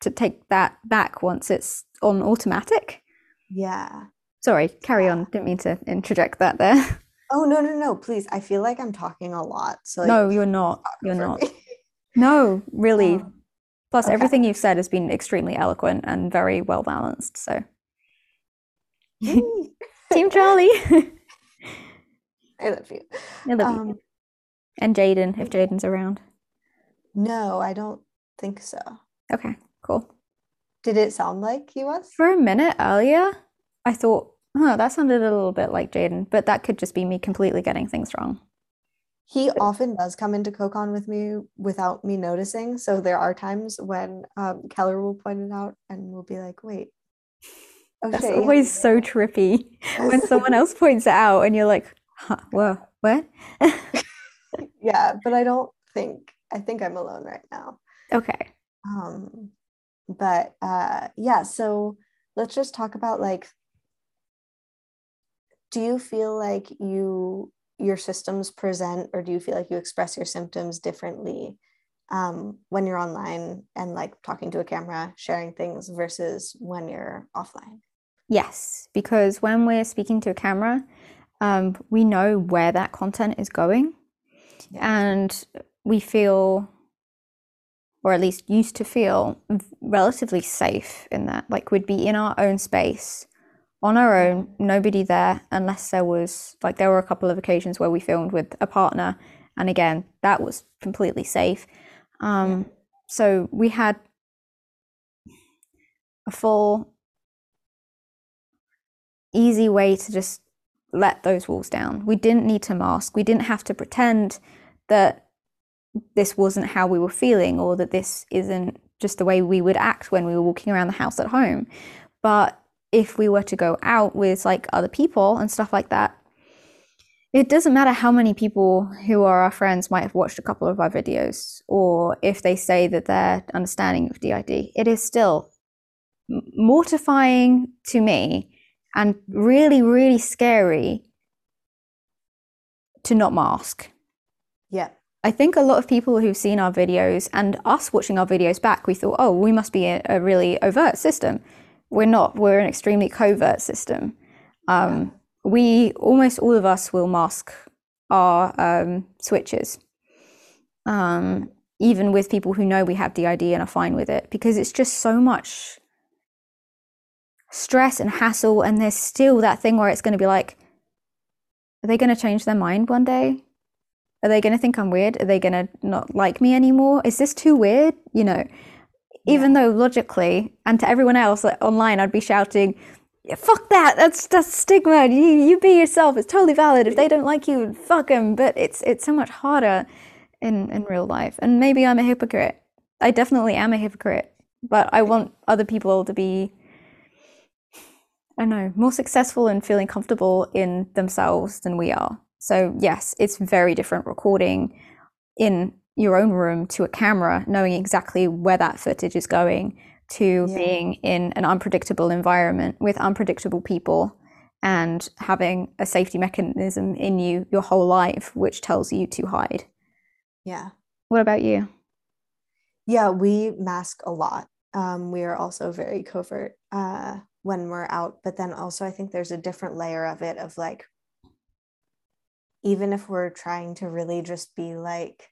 to take that back once it's on automatic. yeah Sorry, carry on. Didn't mean to interject that there. <laughs> Oh no, no, no, please. I feel like I'm talking a lot. So like, No, you're not. You're not. me. <laughs> No, really. Um, Plus, okay. everything you've said has been extremely eloquent and very well balanced. So, <laughs> Team Charlie. <laughs> I love you. I love you. Um, And Jaden, if Jaden's around. no, I don't think so. Okay, cool. Did it sound like he was? For a minute earlier, I thought, oh, that sounded a little bit like Jaden, but that could just be me completely getting things wrong. He often does come into CoCon with me without me noticing. So there are times when um, Keller will point it out and we'll be like, wait. Oh <laughs> That's shit, yeah, always so trippy <laughs> when someone else points it out and you're like, huh, whoa, what? <laughs> yeah, but I don't think I think I'm alone right now. Okay. Um, but uh, yeah, so let's just talk about like, do you feel like you your systems present, or do you feel like you express your symptoms differently um, when you're online and like talking to a camera, sharing things versus when you're offline? Yes, because when we're speaking to a camera, um, we know where that content is going and we feel, or at least used to feel, relatively safe in that. Like we'd be in our own space, on our own, nobody there, unless there was, like, there were a couple of occasions where we filmed with a partner. And again, that was completely safe. Um, so we had a full, easy way to just let those walls down. We didn't need to mask. We didn't have to pretend that this wasn't how we were feeling or that this isn't just the way we would act when we were walking around the house at home. But if we were to go out with like other people and stuff like that, it doesn't matter how many people who are our friends might have watched a couple of our videos or if they say that they're understanding of DID. It is still mortifying to me and really, really scary to not mask. Yeah. I think a lot of people who've seen our videos and us watching our videos back, we thought, oh, we must be a, a really overt system. We're not. We're an extremely covert system. Um, we almost all of us will mask our um, switches, um, even with people who know we have DID and are fine with it, because it's just so much stress and hassle. And there's still that thing where it's going to be like, are they going to change their mind one day? Are they going to think I'm weird? Are they going to not like me anymore? Is this too weird? You know, even though logically, and to everyone else like, online, I'd be shouting, "Fuck that! That's that's stigma. You you be yourself. It's totally valid. If they don't like you, fuck them." But it's it's so much harder in in real life. And maybe I'm a hypocrite. I definitely am a hypocrite. But I want other people to be, I don't know, more successful and feeling comfortable in themselves than we are. So yes, it's very different recording in your own room to a camera, knowing exactly where that footage is going, to Yeah. being in an unpredictable environment with unpredictable people and having a safety mechanism in you your whole life, which tells you to hide. Yeah. What about you? Yeah, we mask a lot. Um, we are also very covert uh, when we're out, but then also I think there's a different layer of it of like, even if we're trying to really just be like,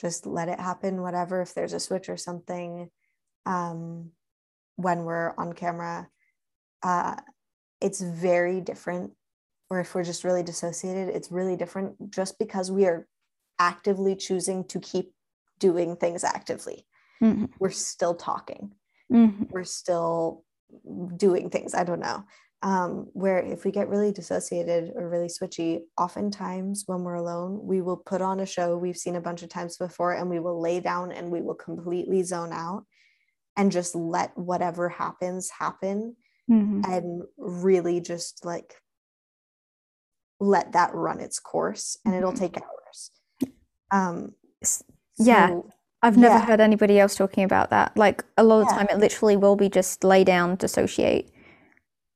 just let it happen, whatever, if there's a switch or something, um, when we're on camera, uh, it's very different. Or if we're just really dissociated, it's really different just because we are actively choosing to keep doing things actively. Mhm. We're still talking, Mhm. we're still doing things. I don't know. Um, where if we get really dissociated or really switchy, oftentimes when we're alone, we will put on a show we've seen a bunch of times before and we will lay down and we will completely zone out and just let whatever happens happen Mhm. and really just like let that run its course and it'll Mhm. take hours. Um, S- yeah. I've never Yeah. heard anybody else talking about that. Like a lot of Yeah. time, it literally will be just lay down, dissociate,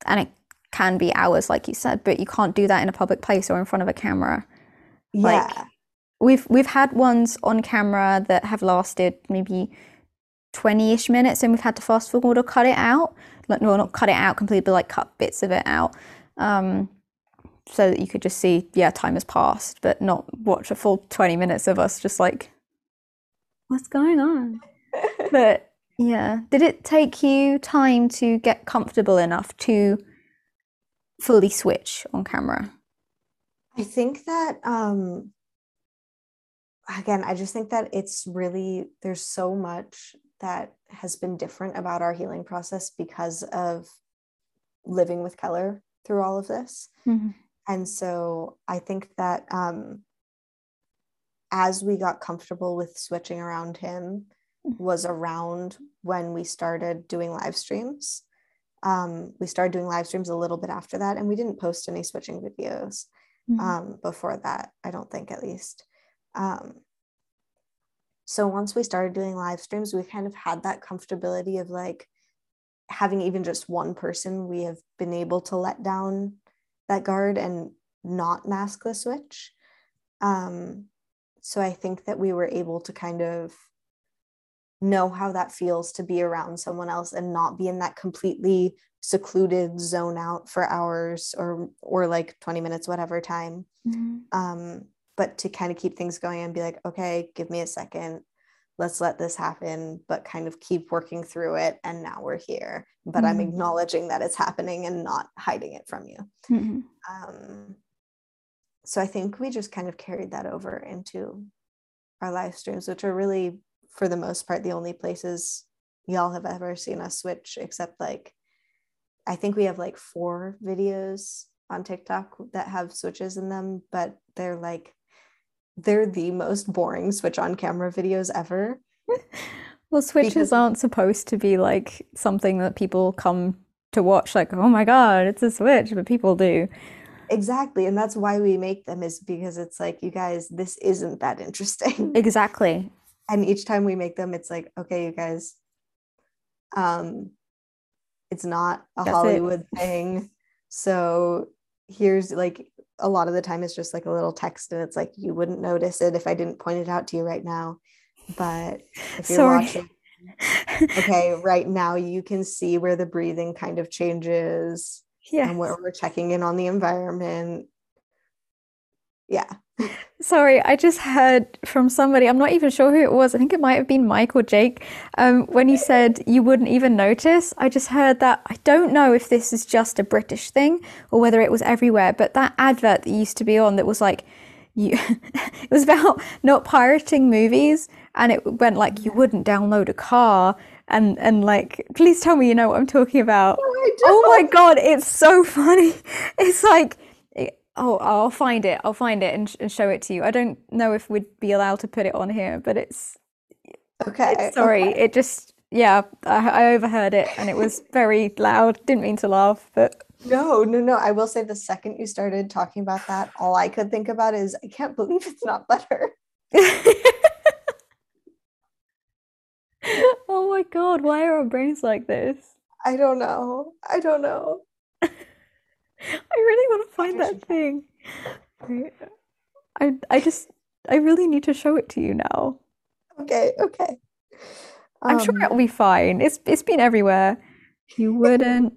and it can be hours, like you said. But you can't do that in a public place or in front of a camera. yeah. Like we've we've had ones on camera that have lasted maybe twenty-ish minutes, and we've had to fast forward or cut it out. Like no, not cut it out completely, but like cut bits of it out. Um, so that you could just see, yeah, time has passed, but not watch a full 20 minutes of us just like, what's going on? <laughs> but yeah, did it take you time to get comfortable enough to fully switch on camera? I think that um again, I just think that it's really there's so much that has been different about our healing process because of living with Keller through all of this. Mm-hmm. And so I think that um, as we got comfortable with switching around him. Was around when we started doing live streams. Um, we started doing live streams a little bit after that, and we didn't post any switching videos mm-hmm. um, before that, I don't think, at least. Um, so once we started doing live streams, we kind of had that comfortability of like having even just one person, we have been able to let down that guard and not mask the switch. Um, so I think that we were able to kind of know how that feels to be around someone else and not be in that completely secluded zone out for hours or or like 20 minutes whatever time mm-hmm. um but to kind of keep things going and be like, okay, give me a second. Let's let this happen, but kind of keep working through it. And now we're here. But mm-hmm. I'm acknowledging that it's happening and not hiding it from you. Mm-hmm. Um, so I think we just kind of carried that over into our live streams, which are really, for the most part, the only places y'all have ever seen us switch, except like, I think we have like four videos on TikTok that have switches in them, but they're like they're the most boring switch on camera videos ever. <laughs> well, switches because... aren't supposed to be like something that people come to watch, like, oh my God, it's a switch, but people do. Exactly. And that's why we make them, is because it's like, you guys, this isn't that interesting. Exactly. And each time we make them, it's like, okay, you guys, um, it's not a that's Hollywood it. thing. So here's like a lot of the time it's just like a little text and it's like you wouldn't notice it if I didn't point it out to you right now. But if you're Sorry. watching, okay, right now you can see where the breathing kind of changes. <laughs> Yeah. And where we're checking in on the environment. Yeah. Sorry, I just heard from somebody, I'm not even sure who it was. I think it might have been Mike or Jake. Um, when you said you wouldn't even notice, I just heard that. I don't know if this is just a British thing or whether it was everywhere, but that advert that used to be on that was like, you, <laughs> it was about not pirating movies and it went like, you wouldn't download a car. And, and like, please tell me you know what I'm talking about. Oh, oh my God, it's so <laughs> funny. It's like, Oh, I'll find it. I'll find it and, and show it to you. I don't know if we'd be allowed to put it on here, but it's okay. It's, sorry, okay. it just yeah, I, I overheard it and it was very loud. Didn't mean to laugh, but no, no, no. I will say the second you started talking about that, all I could think about is I can't believe it's not butter. <laughs> oh my god, why are our brains like this? I don't know. I don't know. I really want to find that thing. I I just I really need to show it to you now. Okay, okay. I'm um, sure it'll be fine. It's it's been everywhere. You <laughs> wouldn't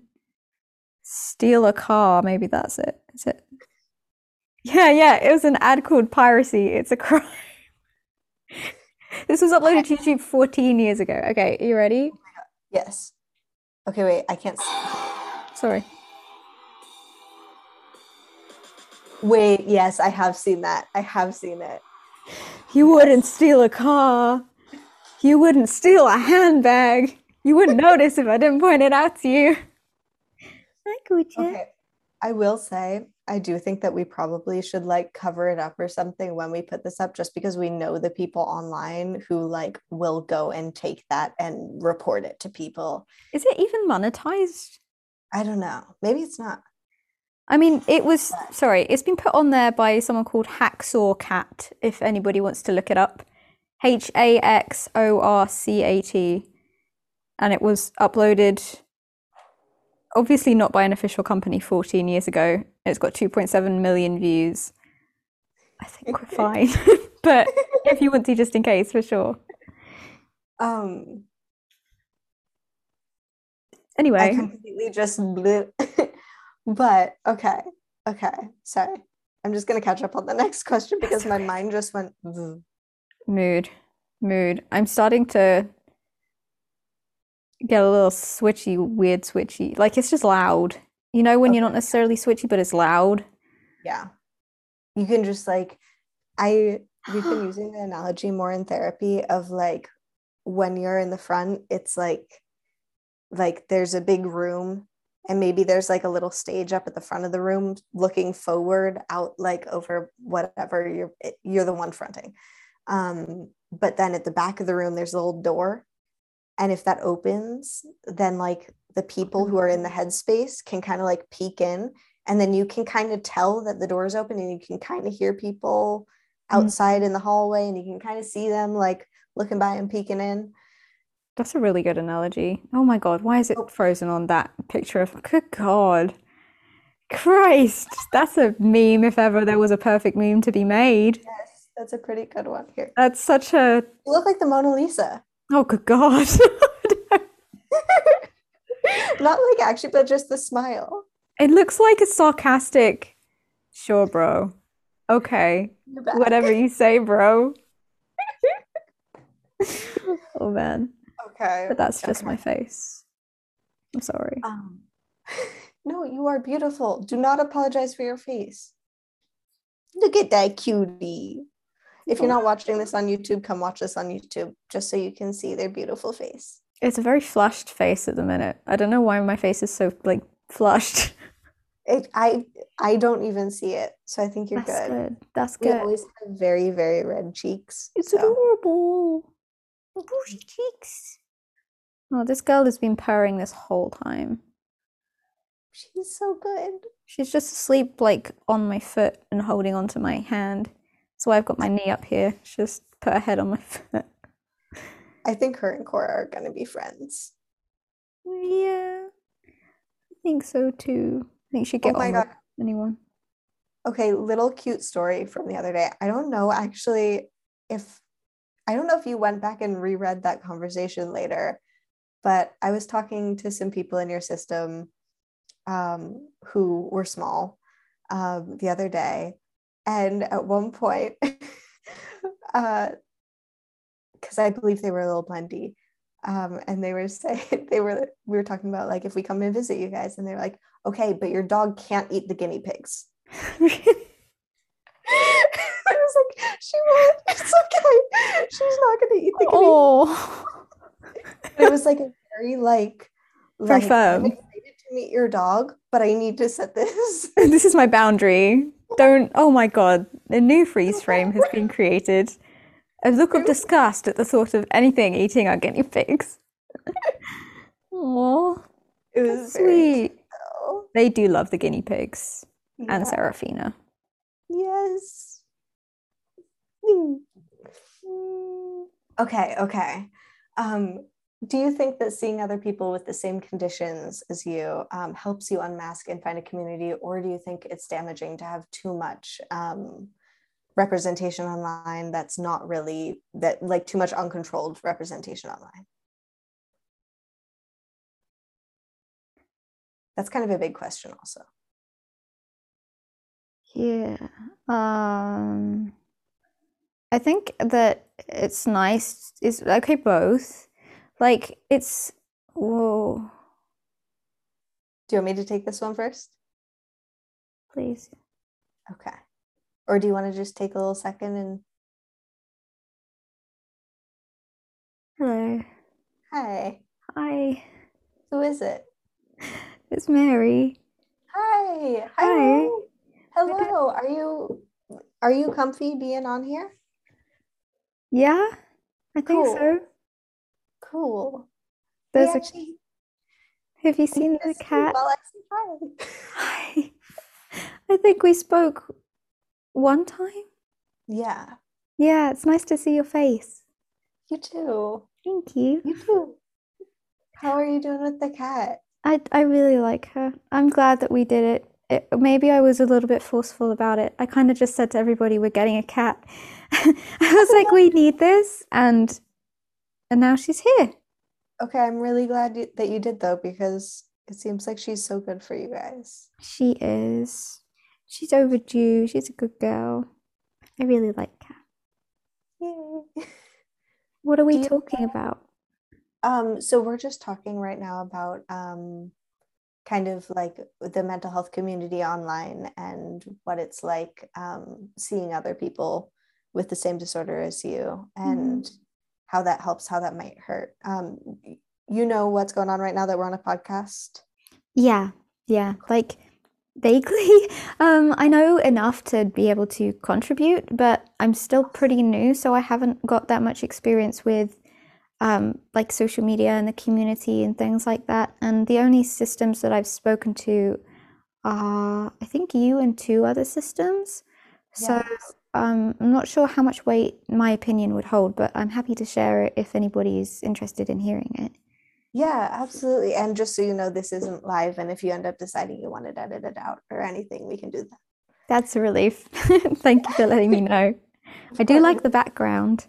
steal a car. Maybe that's it. Is it? Yeah, yeah. It was an ad called piracy. It's a crime. <laughs> this was uploaded to YouTube 14 years ago. Okay, are you ready? Yes. Okay, wait. I can't. Sorry. Wait, yes, I have seen that. I have seen it. You wouldn't steal a car. You wouldn't steal a handbag. You wouldn't <laughs> notice if I didn't point it out to you. Hi, Gucci. Okay. I will say, I do think that we probably should like cover it up or something when we put this up, just because we know the people online who like will go and take that and report it to people. Is it even monetized? I don't know. Maybe it's not. I mean, it was sorry, it's been put on there by someone called Haxor Cat, if anybody wants to look it up. H A X O R C A T. And it was uploaded obviously not by an official company 14 years ago. It's got 2.7 million views. I think we're <laughs> fine. <laughs> but if you want to just in case for sure. Um anyway, I completely just blew <laughs> but okay. Okay, sorry. I'm just gonna catch up on the <laughs> next question because my mind just went. "Zzz." Mood. Mood. I'm starting to get a little switchy, weird switchy. Like it's just loud. You know, when you're not necessarily switchy, but it's loud. Yeah, you can just like, I we've been <gasps> using the analogy more in therapy of like when you're in the front, it's like like there's a big room and maybe there's like a little stage up at the front of the room looking forward out like over whatever you're you're the one fronting. Um but then at the back of the room there's a little door. And if that opens then like the people who are in the headspace can kind of like peek in. And then you can kind of tell that the door is open and you can kind of hear people Mm. outside in the hallway and you can kind of see them like looking by and peeking in That's a really good analogy. Oh my God, why is it Oh. frozen on that picture of good God. Christ, that's a meme if ever there was a perfect meme to be made. yes that's a pretty good one here That's such a you look like the mona lisa oh good God. <laughs> not like actually but just the smile It looks like a sarcastic. Sure, bro. Okay. Whatever you say, bro. <laughs> Oh man. Okay But that's just Okay. my face. I'm sorry. Um, <laughs> no, you are beautiful. Do not apologize for your face. Look at that cutie. If you're not watching this on YouTube, come watch this on YouTube just so you can see their beautiful face. It's a very flushed face at the minute. I don't know why my face is so like flushed. <laughs> It, I I don't even see it, so I think you're good. That's good. good. That's We good. always have very very red cheeks. It's so- adorable. Bushy cheeks. Oh, this girl has been purring this whole time. She's so good. She's just asleep, like on my foot and holding onto my hand. That's why I've got my knee up here. She just put her head on my <laughs> foot. I think her and Cora are gonna be friends. Yeah, I think so too. I think she get Oh my on god. with anyone. Okay, little cute story from the other day. I don't know actually if I don't know if you went back and reread that conversation later, but I was talking to some people in your system um, who were small um, the other day, and at one point, <laughs> because I believe they were a little blendy, um, and they were <laughs> saying they were we were talking about like if we come and visit you guys, and they're like, okay, but your dog can't eat the guinea pigs. <laughs> I was like, she won't. It's okay. She's not gonna eat the guinea. oh, It was like a very like, Very like, firm. I'm excited to meet your dog, but I need to set this. <laughs> this is my boundary. Don't. Oh my God, a new freeze <laughs> frame has been created. A look of disgust at the thought of anything eating our guinea pigs. <laughs> Oh, It was sweet. They do love the guinea pigs and Yeah. Serafina. Yes. Mm. Okay, okay. Um, do you think that seeing other people with the same conditions as you um, helps you unmask and find a community, or do you think it's damaging to have too much um, representation online that's not really that like too much uncontrolled representation online? That's kind of a big question, also. Yeah. Um, I think that it's nice. It's okay, both. Like it's whoa, Do you want me to take this one first? please. Okay. Or do you want to just take a little second and Hello. hi, Hi. who is it? It's Maeri. Hi. Hi. Hello. Hello. Are you are you comfy being on here? Yeah, I think Cool. so. Cool. We There's a, actually have you seen the cat? I said hi. Hi. <laughs> I think we spoke one time. Yeah, Yeah, it's nice to see your face. you too. Thank you. You too. How are you doing with the cat? I I really like her. I'm glad that we did it. It, maybe I was a little bit forceful about it. I kind of just said to everybody, "We're getting a cat." <laughs> I was like, "We need this," and and now she's here. Okay, I'm really glad you, that you did though because it seems like she's so good for you guys. She is. She's overdue. She's a good girl. I really like her. Yay. <laughs> What are we you talking about? Um, so we're just talking right now about um, kind of like the mental health community online and what it's like um, seeing other people with the same disorder as you and how that helps, how that might hurt. Um, you know what's going on right now that we're on a podcast? Yeah, yeah, like vaguely. <laughs> Um, I know enough to be able to contribute, but I'm still pretty new, so I haven't got that much experience with um, like social media and the community and things like that. And the only systems that I've spoken to are, I think, you and two other systems. So Yes. Um, I'm not sure how much weight my opinion would hold, but I'm happy to share it if anybody is interested in hearing it. Yeah, absolutely. And just so you know, this isn't live. And if you end up deciding you want to edit it out or anything, we can do that. That's a relief. <laughs> Thank you for letting me know. <laughs> I do like the background.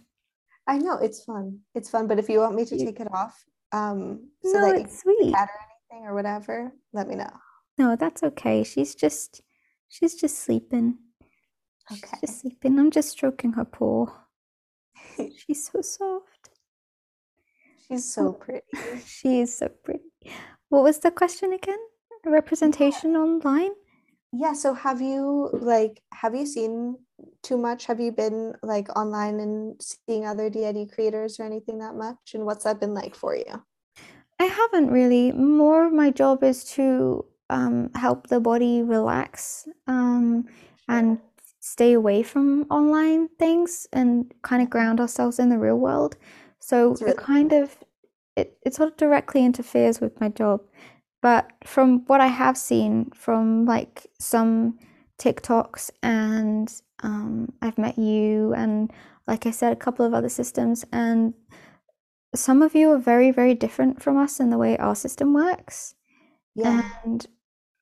I know it's fun. It's fun, but if you want me to take it off, um, so No, that you it's can sweet. cat or anything or whatever, let me know. No, that's okay. She's just she's just sleeping. She's Okay. just sleeping. I'm just stroking her paw. <laughs> She's so soft. She's so pretty. <laughs> She is so pretty. What was the question again? Representation online? Yeah, so have you like have you seen too much? Have you been like online and seeing other DID creators or anything that much? And what's that been like for you? I haven't really. More of my job is to um, help the body relax um, and stay away from online things and kind of ground ourselves in the real world. So It's it kind of it, it sort of directly interferes with my job. But from what I have seen from like some TikToks and um, I've met you and like I said, a couple of other systems and some of you are very, very different from us in the way our system works. Yeah. And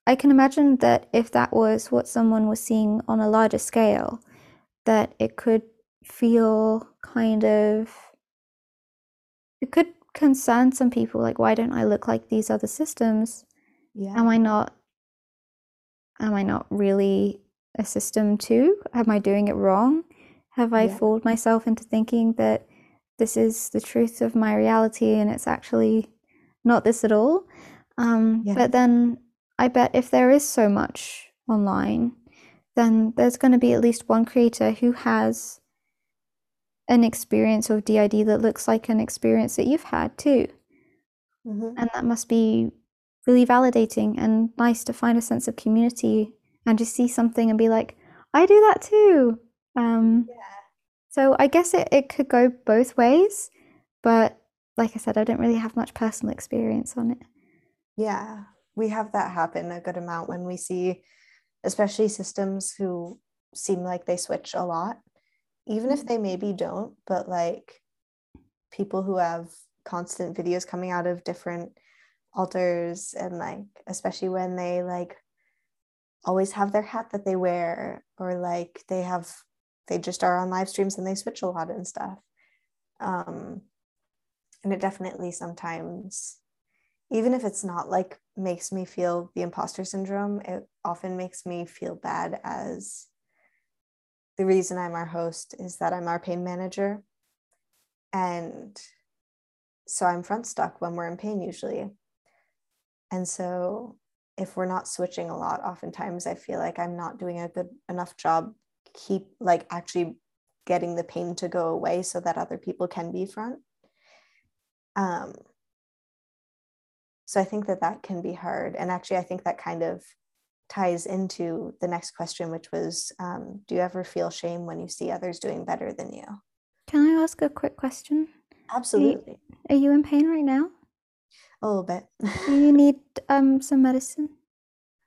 I can imagine that if that was what someone was seeing on a larger scale, that it could feel kind of, it could concern some people like, why don't I look like these other systems? Yeah. Am I not, am I not really a system too? Am I doing it wrong? Have I Yeah. fooled myself into thinking that this is the truth of my reality and it's actually not this at all? Um, Yeah. but then I bet if there is so much online, then there's going to be at least one creator who has an experience of DID that looks like an experience that you've had too. Mhm. And that must be really validating and nice to find a sense of community and just see something and be like, I do that too. Um, Yeah. so I guess it, it could go both ways, but like I said, I don't really have much personal experience on it. Yeah, we have that happen a good amount when we see, especially systems who seem like they switch a lot, even if they maybe don't, but like people who have constant videos coming out of different alters and like, especially when they like always have their hat that they wear or like they have, they just are on live streams and they switch a lot and stuff. Um, and it definitely sometimes even if it's not like makes me feel the imposter syndrome, it often makes me feel bad as the reason I'm our host is that I'm our pain manager. And so I'm front stuck when we're in pain usually. And so if we're not switching a lot, oftentimes I feel like I'm not doing a good enough job keep like actually getting the pain to go away so that other people can be front. Um, so I think that that can be hard. And actually, I think that kind of ties into the next question, which was um, Do you ever feel shame when you see others doing better than you? Can I ask a quick question? Absolutely. Are you in pain right now? A little bit. Do you <laughs> need um some medicine?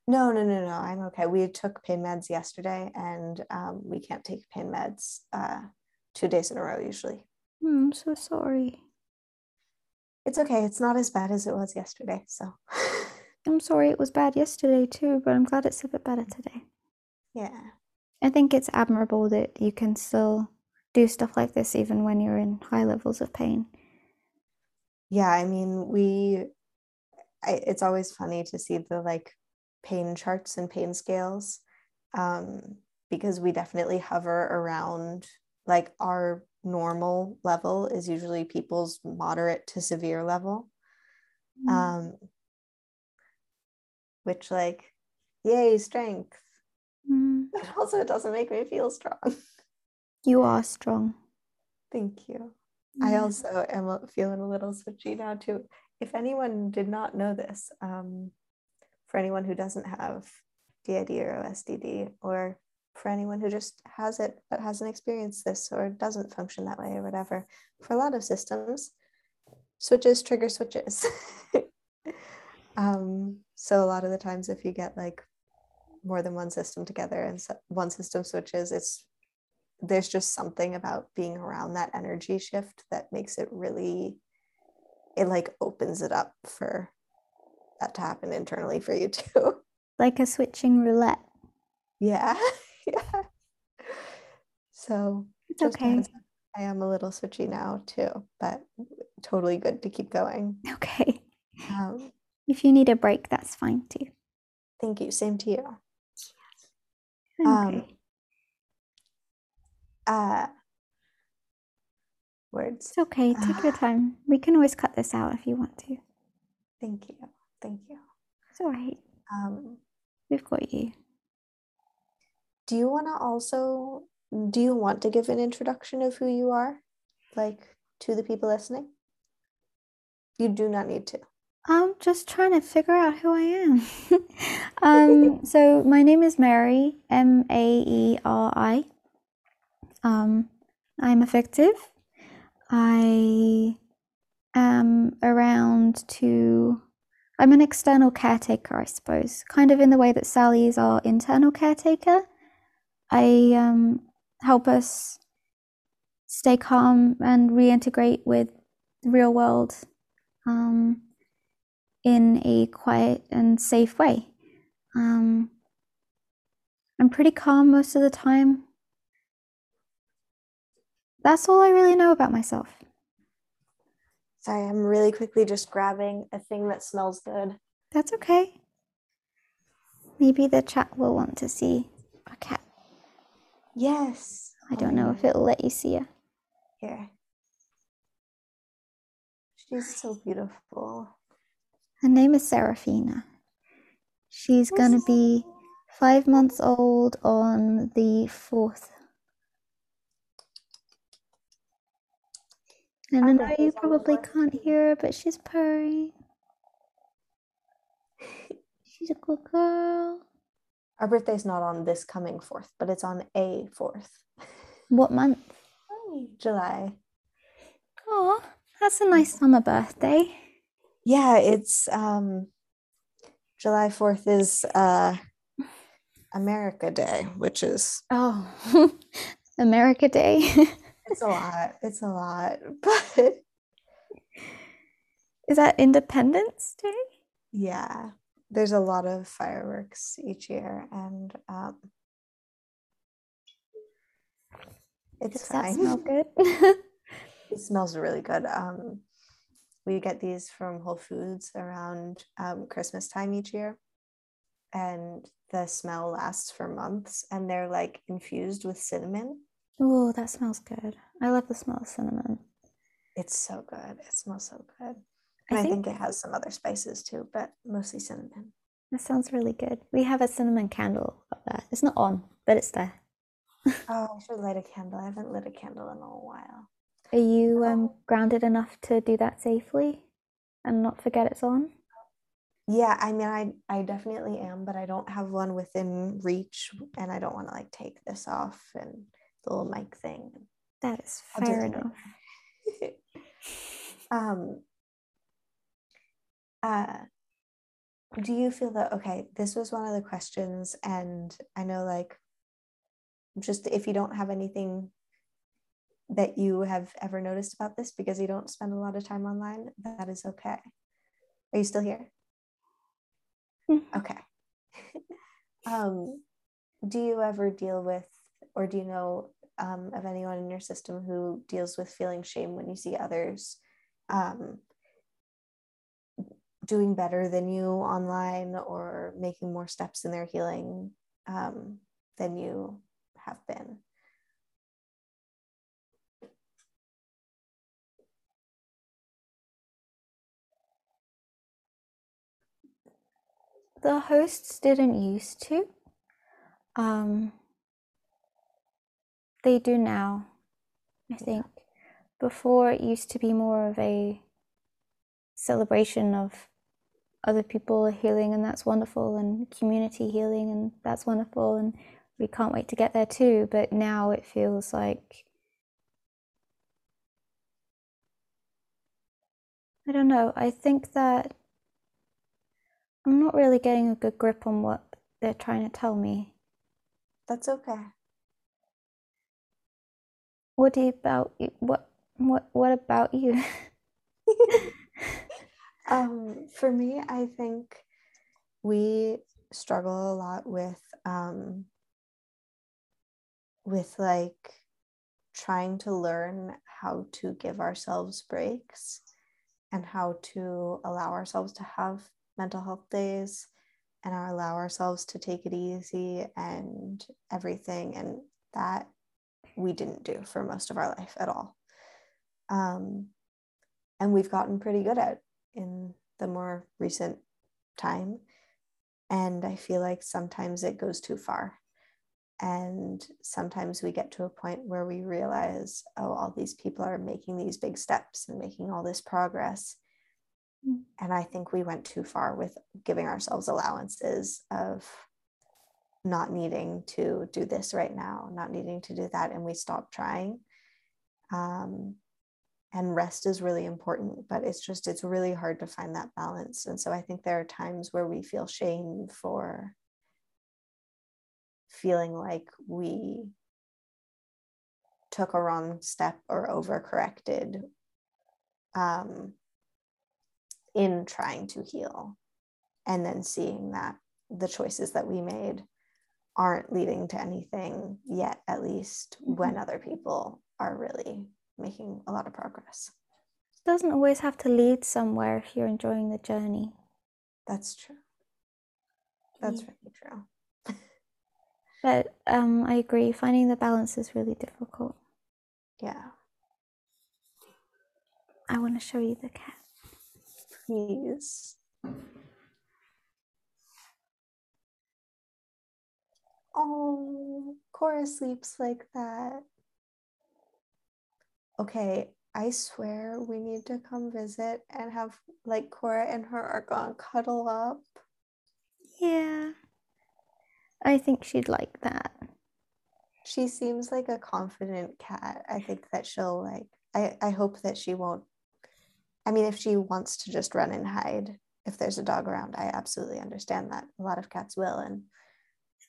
no, no, no, no. I'm okay. We took pain meds yesterday and um, we can't take pain meds uh, two days in a row usually. Hmm, I'm so sorry. It's okay. It's not as bad as it was yesterday. So, <laughs> I'm sorry it was bad yesterday too, but I'm glad it's a bit better today. yeah. I think it's admirable that you can still do stuff like this even when you're in high levels of pain. Yeah. I mean, we, I, it's always funny to see the like pain charts and pain scales. um, because we definitely hover around like our normal level is usually people's moderate to severe level. Mm. Um, which, like, yay, strength. Mm. But also, it doesn't make me feel strong. You are strong. Thank you. I also am feeling a little switchy now, too. If anyone did not know this, um, for anyone who doesn't have DID or OSDD, or for anyone who just has it but hasn't experienced this or doesn't function that way or whatever, for a lot of systems, switches trigger switches. <laughs> um, so a lot of the times, if you get like more than one system together and so one system switches, it's there's just something about being around that energy shift that makes it really it like opens it up for that to happen internally for you too <laughs> Like a switching roulette. yeah <laughs> <laughs> yeah so It's okay. i am a little switchy now too but totally good to keep going Okay. um, If you need a break, that's fine too. thank you same to you Okay. um uh words it's okay. Take your <sighs> time. We can always cut this out if you want to. thank you thank you It's all right. um We've got you. Do you want to also do you want to give an introduction of who you are like to the people listening you do not need to I'm just trying to figure out who I am. <laughs> um, <laughs> so my name is Maeri, M A E R I. Um, I'm effective. I am around to. I'm an external caretaker, I suppose, kind of in the way that Sally is our internal caretaker. I um, help us stay calm and reintegrate with the real world. Um, in a quiet and safe way. Um, I'm pretty calm most of the time. That's all I really know about myself. sorry i'm really quickly just grabbing a thing that smells good That's okay. Maybe the chat will want to see a cat. Yes I don't know if it'll let you see her. here she's so beautiful Her name is Seraphina. She's gonna be five months old on the fourth. And I know you birthday's on the probably can't hear her, but she's purring. <laughs> She's a good girl. Our birthday's not on this coming fourth but it's on a fourth What month? july Oh, that's a nice summer birthday. yeah it's um july 4th is uh america day which is Oh, <laughs> America Day. <laughs> it's a lot it's a lot <laughs> but Is that Independence Day? yeah there's a lot of fireworks each year and um it's Does that smell <laughs> good? it smells really good um we get these from whole foods around um, christmas time each year and the smell lasts for months and they're like infused with cinnamon Oh, that smells good. I love the smell of cinnamon. it's so good it smells so good I and i think- think it has some other spices too but mostly cinnamon That sounds really good. We have a cinnamon candle up there. It's not on, but it's there. <laughs> oh i should light a candle i haven't lit a candle in a while Are you um, grounded enough to do that safely and not forget it's on? Yeah, I mean, I I definitely am, but I don't have one within reach, and I don't want to like take this off and the little mic thing. That is fair enough. <laughs> um. Uh, do you feel that okay? This was one of the questions, and I know like, just if you don't have anything that you have ever noticed about this because you don't spend a lot of time online, that is okay. Are you still here? Mhm. Okay. <laughs> um, do you ever deal with, or do you know um, of anyone in your system who deals with feeling shame when you see others um, doing better than you online or making more steps in their healing um, than you have been. The hosts didn't used to. Um, they do now, I think. Before it used to be more of a celebration of other people are healing, and that's wonderful, and community healing, and that's wonderful, and we can't wait to get there too. But now it feels like I don't know. I think that I'm not really getting a good grip on what they're trying to tell me. That's okay. What do you about you? What what what about you? <laughs> <laughs> um, for me, I think we struggle a lot with um, with like trying to learn how to give ourselves breaks and how to allow ourselves to have mental health days and allow ourselves to take it easy and everything. And that we didn't do for most of our life at all. Um, and we've gotten pretty good at in the more recent time. And I feel like sometimes it goes too far. And sometimes we get to a point where we realize, oh, all these people are making these big steps and making all this progress. Mm. And I think we went too far with giving ourselves allowances of not needing to do this right now, not needing to do that. And we stopped trying. Um, and rest is really important, but it's just, it's really hard to find that balance. And so I think there are times where we feel shame for feeling like we took a wrong step or overcorrected um, in trying to heal and then seeing that the choices that we made aren't leading to anything yet at least when mm-hmm. other people are really making a lot of progress it doesn't always have to lead somewhere if you're enjoying the journey that's true that's yeah. really true <laughs> but um, i agree finding the balance is really difficult yeah i want to show you the cat please. Oh, Cora sleeps like that. Okay, I swear we need to come visit and have like Cora and her are gonna cuddle up. Yeah. I think she'd like that. She seems like a confident cat. I think that she'll like I, I hope that she won't I mean, if she wants to just run and hide, if there's a dog around, I absolutely understand that. A lot of cats will. And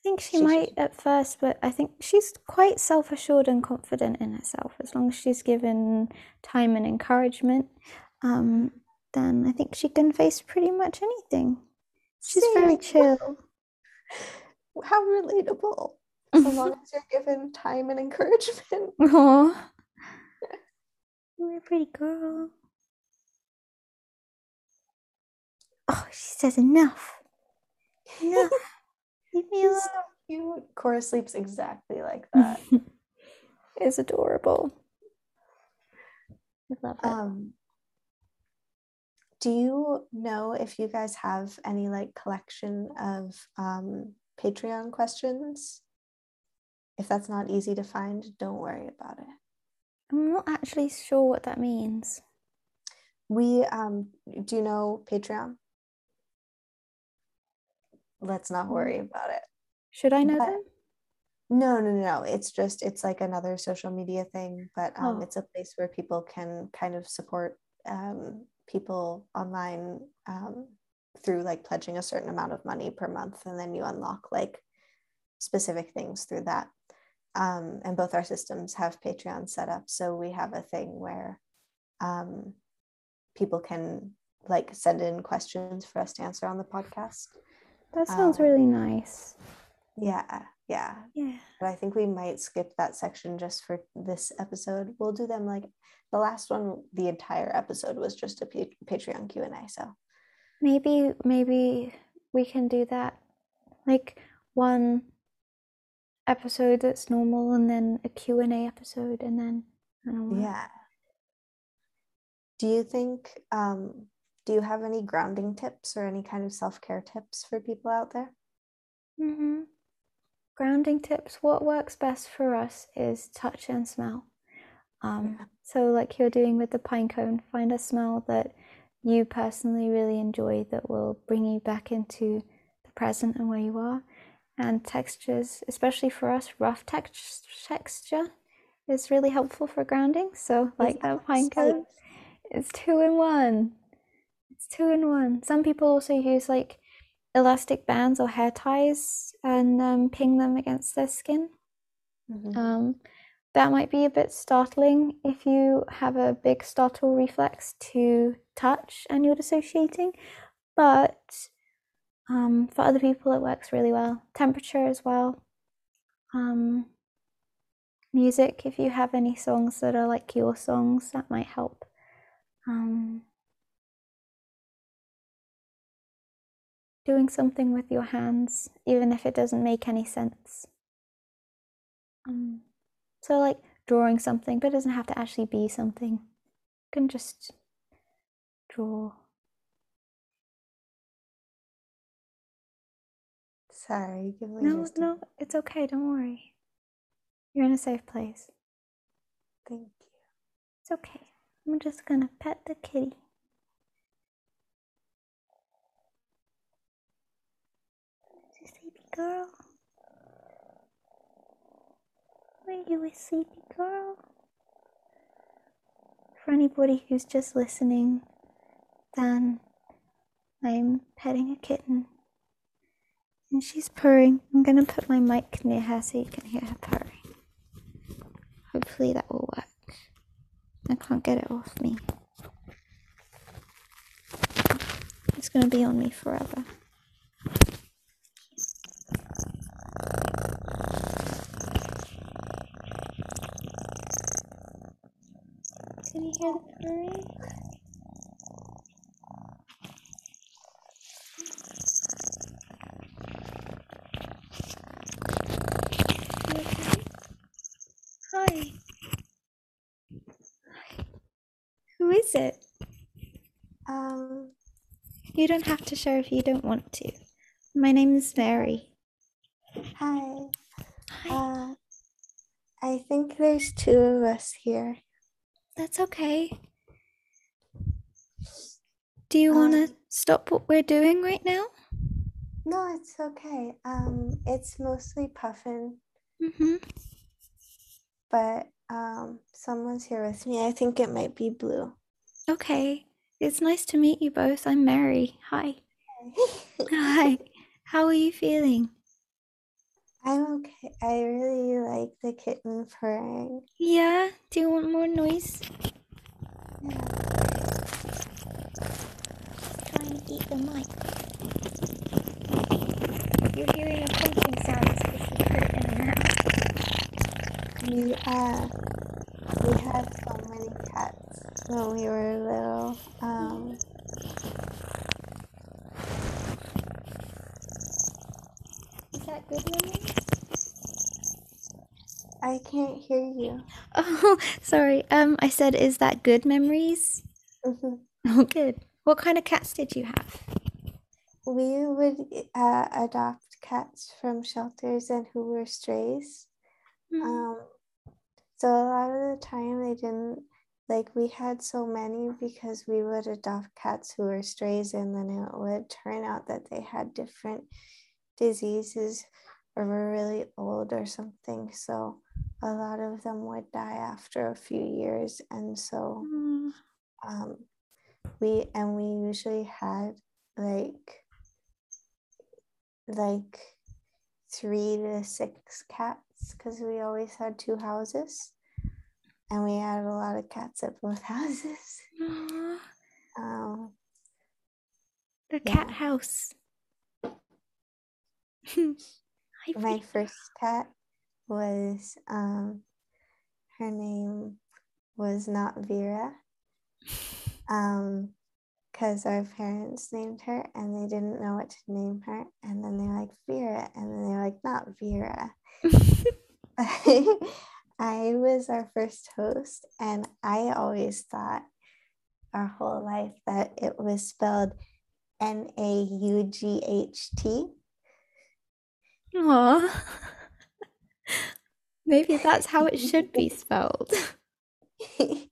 think she, she might should. at first, but I think she's quite self assured and confident in herself. As long as she's given time and encouragement, um, then I think she can face pretty much anything. She's See? very chill. How relatable. <laughs> As long as you're given time and encouragement. <laughs> Oh, <laughs> you're a pretty girl. Oh, she says enough. Enough. Leave me alone. Cute. Cora sleeps exactly like <laughs> that. it's adorable. I love it. Um, do you know if you guys have any like collection of um, Patreon questions? If that's not easy to find, don't worry about it. I'm not actually sure what that means. We um, do you know Patreon? Let's not worry about it. Should I know but, them? No, no, no, It's just it's like another social media thing, but um, oh. it's a place where people can kind of support um, people online um, through like pledging a certain amount of money per month, and then you unlock like specific things through that. Um, and both our systems have Patreon set up, so we have a thing where um, people can like send in questions for us to answer on the podcast. That sounds um, really nice. Yeah, yeah. Yeah. But I think we might skip that section just for this episode. We'll do them like the last one. The entire episode was just a P- Patreon Q and A. So maybe maybe we can do that, like one episode that's normal and then a Q&A episode and then I don't know. Yeah. Do you think um do you have any grounding tips or any kind of self-care tips for people out there? Mm-hmm. Grounding tips. What works best for us is touch and smell. Um, Yeah. so, like you're doing with the pine cone, find a smell that you personally really enjoy that will bring you back into the present and where you are. And textures, especially for us, rough tex- texture is really helpful for grounding. So, like that pine cone, it's two in one. It's two in one. Some people also use like elastic bands or hair ties and um, ping them against their skin. Mhm. Um, that might be a bit startling if you have a big startle reflex to touch and you're dissociating, but um, for other people it works really well. Temperature as well. Um, music, if you have any songs that are like your songs, that might help. Um, doing something with your hands, even if it doesn't make any sense. Um, so, like drawing something, but it doesn't have to actually be something. You can just draw. Sorry, give me No, just no, it's okay. Don't worry. You're in a safe place. thank you. It's okay. I'm just gonna pet the kitty. Is a sleepy girl? Are you a sleepy girl? For anybody who's just listening, then I'm petting a kitten. And she's purring. I'm gonna put my mic near her so you can hear her purring. Hopefully that will work. I can't get it off me. It's gonna be on me forever. Did you hear the purring? Hi. Who is it? Um, You don't have to share if you don't want to. My name is Maeri. hi. Hi. Uh, I think there's two of us here. That's okay. Do you Um, want to stop what we're doing right now? No, it's okay. Um, it's mostly Puffin, Mm-hmm. but um, someone's here with me. I think it might be Blue. Okay. It's nice to meet you both. I'm Maeri. Hi. Hi. <laughs> How are you feeling? I'm okay. I really like the kitten purring. Yeah? Do you want more noise? Yeah. Trying to eat the mic. You're hearing a crunching sound because we put it in out. We uh we had so many cats when we were little. Um Is that good memory? I can't hear you. <laughs> Oh, sorry. Um, I said, is that good memories? Mhm. Oh, good. What kind of cats did you have? We would uh, adopt cats from shelters and who were strays. Mm. Um, so a lot of the time they didn't like we had so many because we would adopt cats who were strays and then it would turn out that they had different diseases or were really old or something. So a lot of them would die after a few years. And so Mm. um, we and we usually had like like three to six cats because we always had two houses and we had a lot of cats at both <laughs> houses <gasps> um, the cat Yeah. house. <laughs> Hi, my first cat was um, her name was not vera <laughs> um because our parents named her and they didn't know what to name her. And then they're like, Vera. And then they're like, not Vera. <laughs> <laughs> I was our first host, and I always thought our whole life that it was spelled N A U G H T. Aw. <laughs> Maybe that's how it should be spelled. <laughs>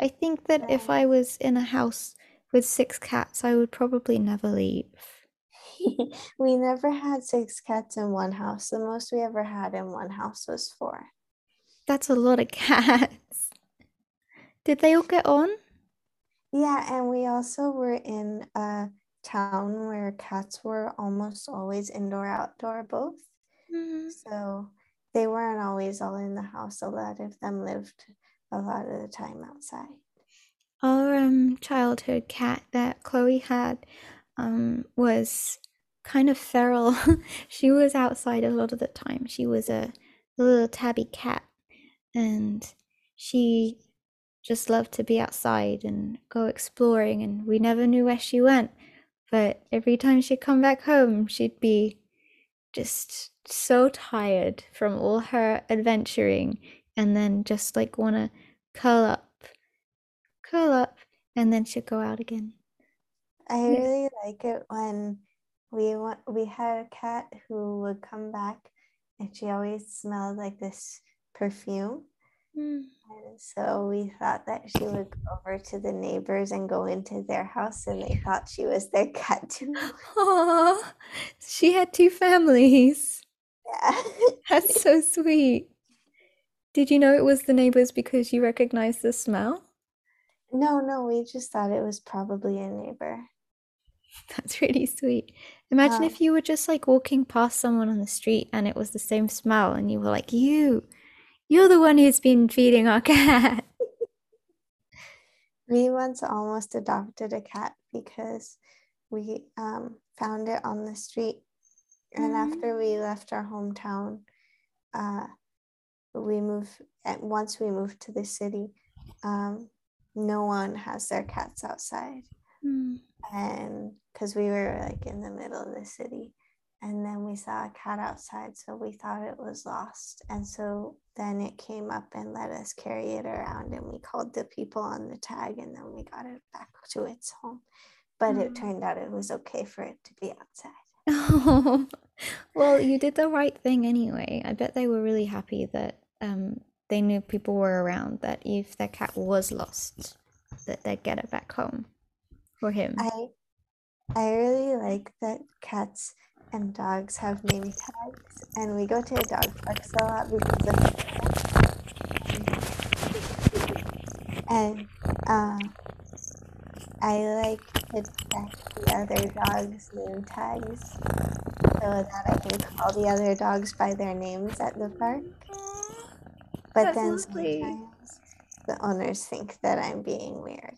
I think that if I was in a house with six cats, I would probably never leave. <laughs> we never had six cats in one house. The most we ever had in one house was four. That's a lot of cats. Did they all get on? Yeah, and we also were in a town where cats were almost always indoor outdoor both. Mm. So they weren't always all in the house. A lot of them lived a lot of the time outside. Our um, childhood cat that Chloe had um, was kind of feral. <laughs> she was outside a lot of the time. She was a little tabby cat, and she just loved to be outside and go exploring. And we never knew where she went, but every time she'd come back home, she'd be just so tired from all her adventuring, and then just like want to curl up, curl up, and then she'd go out again. I Yeah. really like it when we wa- we had a cat who would come back and she always smelled like this perfume. Mm. And so we thought that she would go over to the neighbors and go into their house and they thought she was their cat too. <laughs> Aw, she had two families. Yeah. That's <laughs> so sweet. Did you know it was the neighbors because you recognized the smell? no, no, we just thought it was probably a neighbor. <laughs> That's really sweet. Imagine Um, if you were just like walking past someone on the street and it was the same smell and you were like, You, you're the one who's been feeding our cat. <laughs> We once almost adopted a cat because we um, found it on the street. And after we left our hometown, uh, we moved, and once we moved to the city, um, no one has their cats outside. Mm. And because we were like in the middle of the city, and then we saw a cat outside, so we thought it was lost. And so then it came up and let us carry it around, and we called the people on the tag, and then we got it back to its home. But it Mm. turned out it was okay for it to be outside. Oh, <laughs> well, you did the right thing anyway. I bet they were really happy that um, they knew people were around, that if their cat was lost, that they'd get it back home for him. I I really like that cats and dogs have name tags, and we go to a dog parks a lot because of and uh, I like to check the other dogs' name tags so that I can call the other dogs by their names at the park. But That's then lovely. sometimes the owners think that I'm being weird.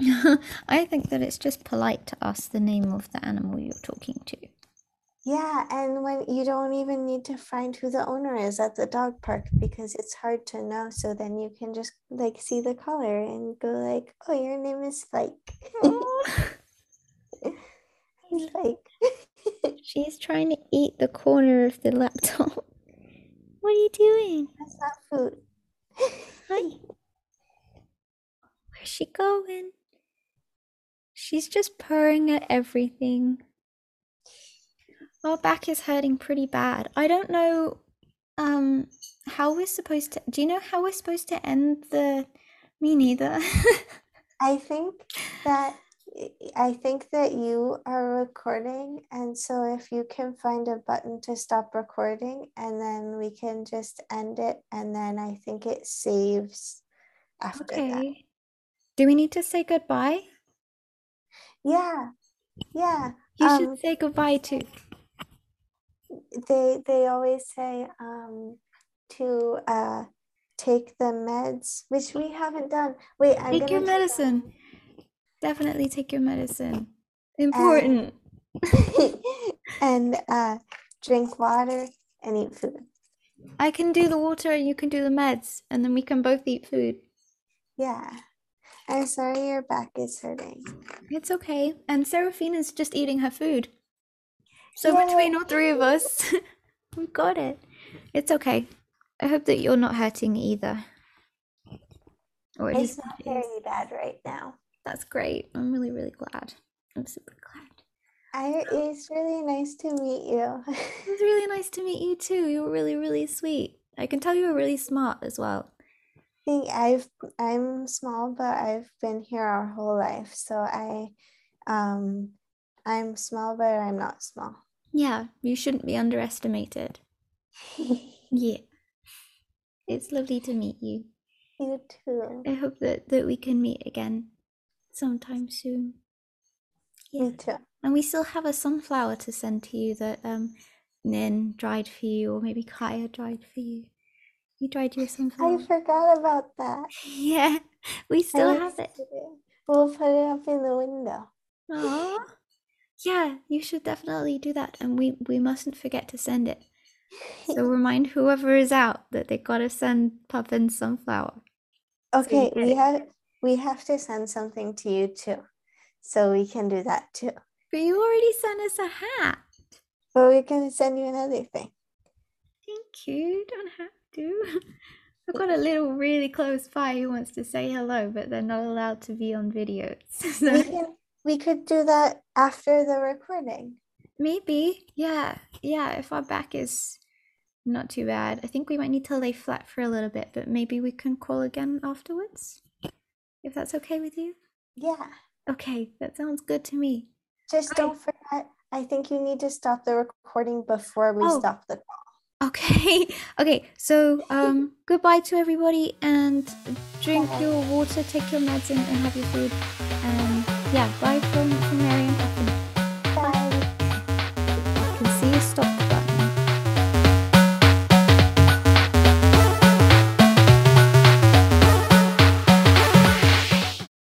<laughs> I think that it's just polite to ask the name of the animal you're talking to. Yeah, and when you don't even need to find who the owner is at the dog park because it's hard to know. So then you can just like see the color and go like, "Oh, your name is Spike." Spike. <laughs> <laughs> She's trying to eat the corner of the laptop. <laughs> What are you doing? That's not food. Hi. Where's she going? She's just purring at everything. Our back is hurting pretty bad. I don't know um how we're supposed to do you know how we're supposed to end the me neither. <laughs> I think that I think that you are recording, and so if you can find a button to stop recording, and then we can just end it, and then I think it saves after that. okay. Do we need to say goodbye? Yeah, yeah. You Um, should say goodbye too. They they always say um to uh take the meds which we haven't done wait i'm Take your medicine. Definitely take your medicine. Important. <laughs> and uh drink water and eat food I can do the water, and you can do the meds, and then we can both eat food. yeah I'm sorry your back is hurting. It's okay. And Seraphina's just eating her food. So Yay. between all three of us, <laughs> we've got it. It's okay. I hope that you're not hurting either. Or at It's least not very bad right now. That's great. I'm really, really glad. I'm super glad. I, it's really nice to meet you. <laughs> It was really nice to meet you too. You were really, really sweet. I can tell you were really smart as well. think I've I'm small, but I've been here our whole life. So I um I'm small, but I'm not small. Yeah, you shouldn't be underestimated. <laughs> Yeah. It's lovely to meet you. you too. I hope that, that we can meet again sometime soon. Yeah. Me too. And we still have a sunflower to send to you that um Nin dried for you, or maybe Kya dried for you. You dried your sunflower. I forgot about that. <laughs> Yeah, we still have it. We'll put it up in the window. Aww. Yeah, you should definitely do that. And we, we mustn't forget to send it. So <laughs> remind whoever is out that they gotta send Puffin sunflower. Okay, get we have we have to send something to you too. So we can do that too. But you already sent us a hat. But we can send you another thing. Thank you. Don't have to. <laughs> I've got a little really close by who wants to say hello, but they're not allowed to be on videos. <laughs> We So can we could do that after the recording. maybe, yeah, yeah, if our back is not too bad. I think we might need to lay flat for a little bit, but maybe we can call again afterwards. If that's okay with you. Yeah. Okay, that sounds good to me. Just don't forget. I think you need to stop the recording before we Oh. stop the call. Okay, <laughs> okay, so um <laughs> goodbye to everybody and drink Bye. your water, take your meds and, and have your food. And yeah, bye from, Puffin.